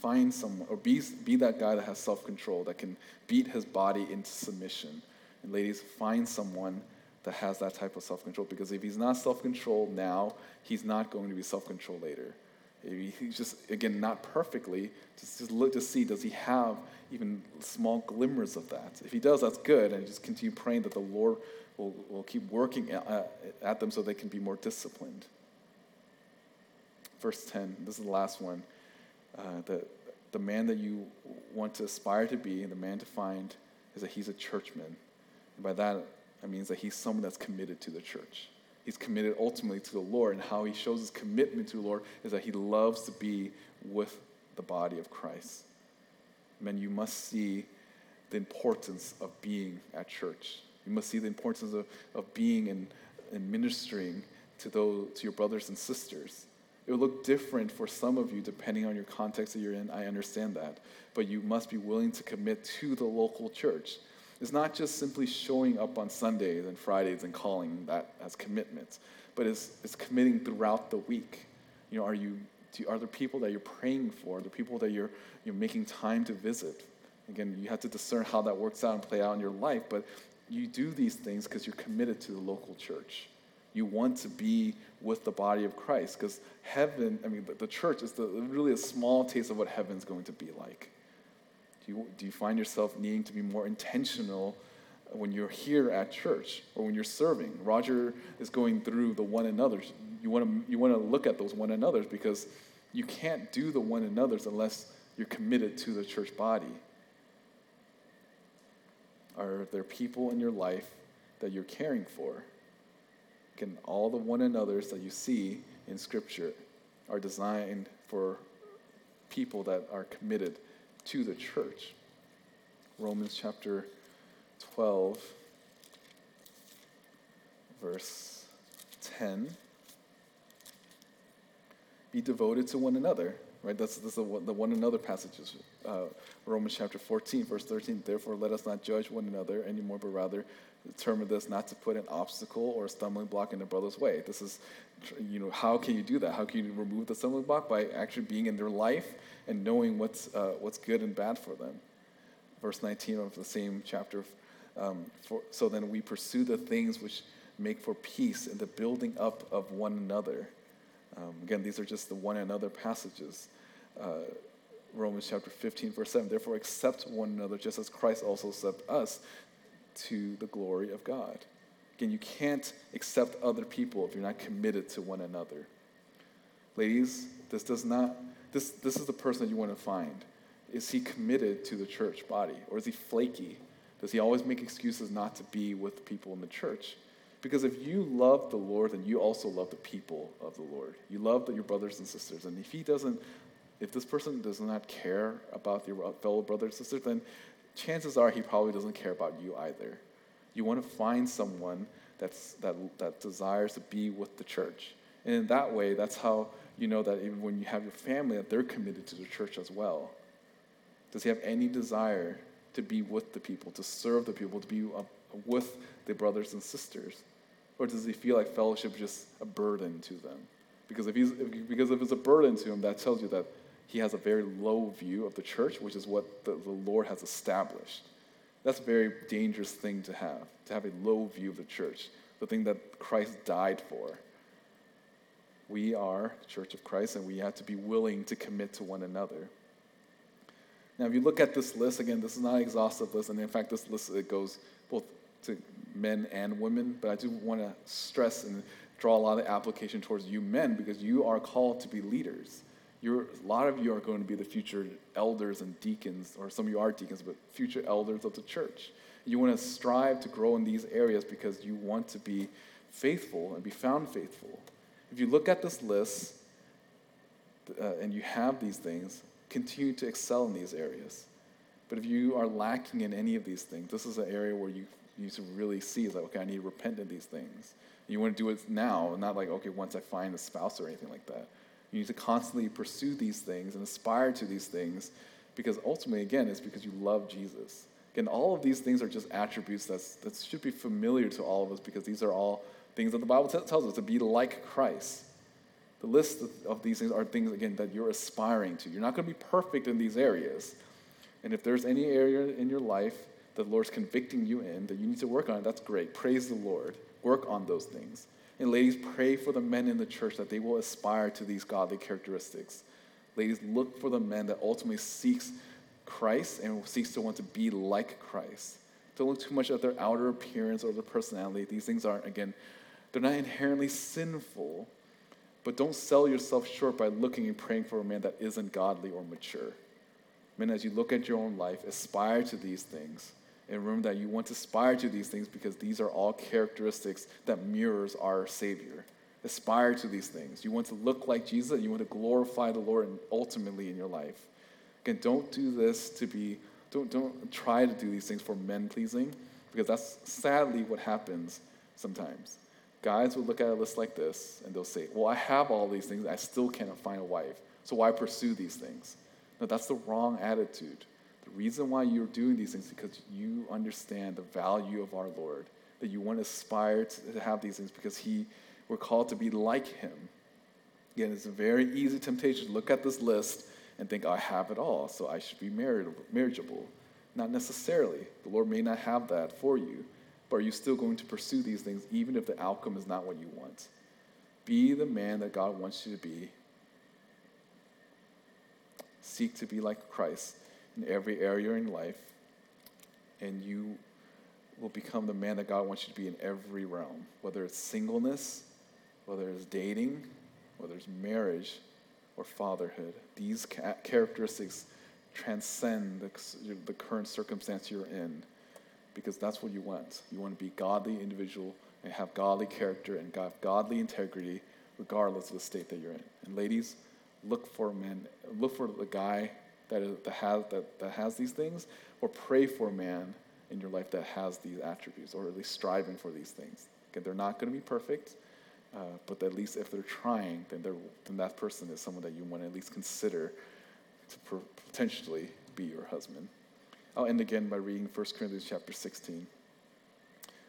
Find someone, or be, be that guy that has self control, that can beat his body into submission. And ladies, find someone that has that type of self control because if he's not self controlled now, he's not going to be self controlled later. He's just, again, not perfectly, just, just look to see does he have even small glimmers of that? If he does, that's good, and just continue praying that the Lord will, will keep working at, at them so they can be more disciplined. Verse 10, this is the last one. Uh, the, the man that you want to aspire to be the man to find is that he's a churchman. And by that, it means that he's someone that's committed to the church. He's committed ultimately to the Lord, and how he shows his commitment to the Lord is that he loves to be with the body of Christ. Men, you must see the importance of being at church. You must see the importance of, of being and, and ministering to, those, to your brothers and sisters. It will look different for some of you depending on your context that you're in. I understand that. But you must be willing to commit to the local church. It's not just simply showing up on Sundays and Fridays and calling that as commitments, but it's, it's committing throughout the week. You know, are you do, are there people that you're praying for? Are there people that you're, you're making time to visit? Again, you have to discern how that works out and play out in your life, but you do these things because you're committed to the local church. You want to be with the body of Christ because heaven, I mean, the, the church is the, really a small taste of what heaven's going to be like. Do you, do you find yourself needing to be more intentional when you're here at church or when you're serving? Roger is going through the one another's. You want to you want to look at those one another's because you can't do the one another's unless you're committed to the church body. Are there people in your life that you're caring for? Can all the one another's that you see in Scripture are designed for people that are committed to the church. Romans chapter 12, verse 10. Be devoted to one another, right? That's, that's the, the one another passages uh, Romans chapter 14, verse 13. Therefore, let us not judge one another anymore, but rather determine this not to put an obstacle or a stumbling block in a brother's way. This is, you know, how can you do that? How can you remove the stumbling block? By actually being in their life and knowing what's, uh, what's good and bad for them. Verse 19 of the same chapter. Um, for, so then we pursue the things which make for peace and the building up of one another. Um, again, these are just the one another passages. Uh, Romans chapter 15, verse 7. Therefore, accept one another just as Christ also accepted us to the glory of God. Again, you can't accept other people if you're not committed to one another. Ladies, this does not, this, this is the person that you want to find. Is he committed to the church body? Or is he flaky? Does he always make excuses not to be with people in the church? Because if you love the Lord, then you also love the people of the Lord. You love your brothers and sisters. And if he doesn't, if this person does not care about your fellow brothers and sisters, then chances are he probably doesn't care about you either. You want to find someone that's, that, that desires to be with the church. And in that way, that's how you know that even when you have your family, that they're committed to the church as well. Does he have any desire to be with the people, to serve the people, to be uh, with the brothers and sisters? Or does he feel like fellowship is just a burden to them? Because if, he's, because if it's a burden to him, that tells you that he has a very low view of the church, which is what the, the Lord has established. That's a very dangerous thing to have, to have a low view of the church, the thing that Christ died for. We are the church of Christ, and we have to be willing to commit to one another. Now, if you look at this list, again, this is not an exhaustive list, and in fact, this list it goes both to men and women, but I do want to stress and draw a lot of application towards you men because you are called to be leaders. You're, a lot of you are going to be the future elders and deacons, or some of you are deacons, but future elders of the church. You want to strive to grow in these areas because you want to be faithful and be found faithful. If you look at this list uh, and you have these things, continue to excel in these areas. But if you are lacking in any of these things, this is an area where you need to really see like, okay, I need to repent of these things. You want to do it now, not like, okay, once I find a spouse or anything like that. You need to constantly pursue these things and aspire to these things because ultimately, again, it's because you love Jesus. Again, all of these things are just attributes that's, that should be familiar to all of us because these are all things that the Bible t- tells us to be like Christ. The list of, of these things are things, again, that you're aspiring to. You're not going to be perfect in these areas. And if there's any area in your life that the Lord's convicting you in that you need to work on, that's great. Praise the Lord. Work on those things. And ladies, pray for the men in the church that they will aspire to these godly characteristics. Ladies, look for the men that ultimately seeks Christ and seeks to want to be like Christ. Don't look too much at their outer appearance or their personality. These things aren't, again, they're not inherently sinful, but don't sell yourself short by looking and praying for a man that isn't godly or mature. Men, as you look at your own life, aspire to these things and remember that you want to aspire to these things because these are all characteristics that mirrors our Savior. Aspire to these things. You want to look like Jesus, you want to glorify the Lord ultimately in your life. Again, don't do this to be, don't, don't try to do these things for men pleasing, because that's sadly what happens sometimes. Guys will look at a list like this and they'll say, Well, I have all these things, I still cannot find a wife, so why pursue these things? No, that's the wrong attitude. The reason why you're doing these things is because you understand the value of our Lord, that you want to aspire to have these things because He, we're called to be like Him. Again, it's a very easy temptation to look at this list and think, I have it all, so I should be marriageable. Not necessarily. The Lord may not have that for you, but are you still going to pursue these things even if the outcome is not what you want? Be the man that God wants you to be. Seek to be like Christ in every area in life, and you will become the man that God wants you to be in every realm, whether it's singleness, whether it's dating, whether it's marriage or fatherhood. These ca- characteristics transcend the, the current circumstance you're in because that's what you want. You want to be godly individual and have godly character and have godly integrity regardless of the state that you're in. And ladies, look for men, look for the guy that, has, that, that has these things, or pray for a man in your life that has these attributes, or at least striving for these things. They're not going to be perfect, uh, but at least if they're trying, then, they're, then that person is someone that you want to at least consider to potentially be your husband. I'll end again by reading 1 Corinthians chapter 16.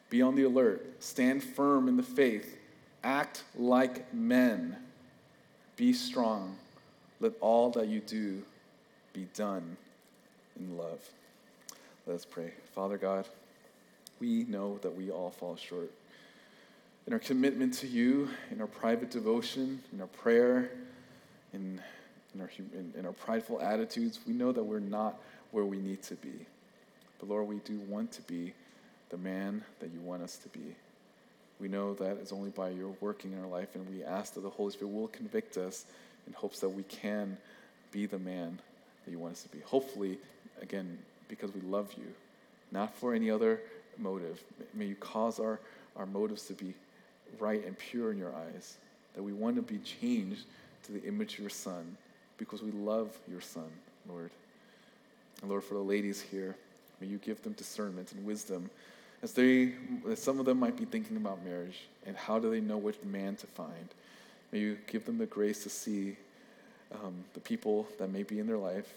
Be on the alert, stand firm in the faith, act like men, be strong. Let all that you do be done in love. Let us pray. Father God, we know that we all fall short. In our commitment to you, in our private devotion, in our prayer, in, in, our, in, in our prideful attitudes, we know that we're not where we need to be. But Lord, we do want to be the man that you want us to be. We know that it's only by your working in our life, and we ask that the Holy Spirit will convict us in hopes that we can be the man that you want us to be. Hopefully, again, because we love you, not for any other motive. May you cause our, our motives to be right and pure in your eyes, that we want to be changed to the image of your Son because we love your Son, Lord. And Lord, for the ladies here, may you give them discernment and wisdom as they, as some of them might be thinking about marriage and how do they know which man to find. May you give them the grace to see um, the people that may be in their life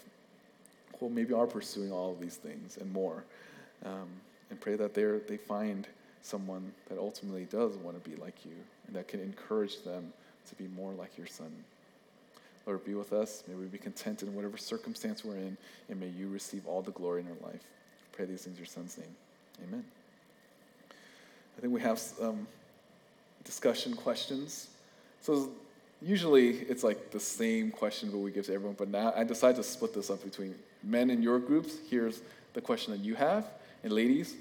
who maybe are pursuing all of these things and more. Um, and pray that they they find someone that ultimately does want to be like you and that can encourage them to be more like your son. Lord, be with us. May we be content in whatever circumstance we're in, and may you receive all the glory in our life. Pray these things in your son's name. Amen. I think we have discussion questions. So usually it's like the same question that we give to everyone, but now I decided to split this up between men in your groups. Here's the question that you have, and ladies,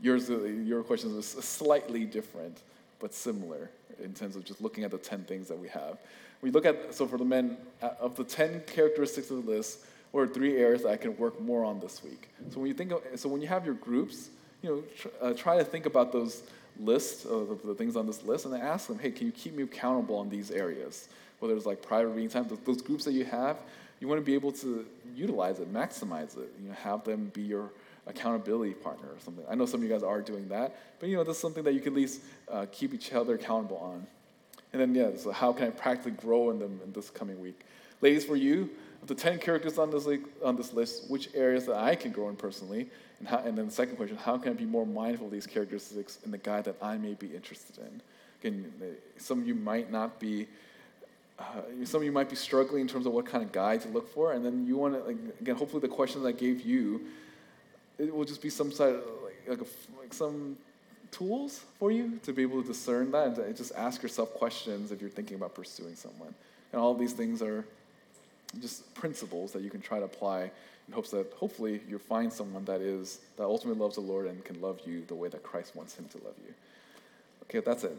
yours, uh, your questions is slightly different, but similar in terms of just looking at the 10 things that we have. We look at, so for the men, uh, of the 10 characteristics of the list, what are three areas that I can work more on this week? So when you think of, so when you have your groups, you know, tr- uh, try to think about those lists of the things on this list and then ask them, hey, can you keep me accountable on these areas? Whether it's like private reading time, those groups that you have, you want to be able to utilize it, maximize it, you know, have them be your accountability partner or something. I know some of you guys are doing that, but you know, that's something that you can at least uh, keep each other accountable on. And then, yeah, so how can I practically grow in them in this coming week? Ladies, for you, of the 10 characters on this, on this list, which areas that I can grow in personally? And, how, and then the second question, how can I be more mindful of these characteristics in the guy that I may be interested in? Again, some of you might not be, uh, some of you might be struggling in terms of what kind of guy to look for, and then you want to, like, again, hopefully the questions I gave you, it will just be some side, like, like, a, like some tools for you to be able to discern that and just ask yourself questions if you're thinking about pursuing someone. And all these things are just principles that you can try to apply in hopes that hopefully you'll find someone that is that ultimately loves the Lord and can love you the way that Christ wants him to love you. Okay, that's it.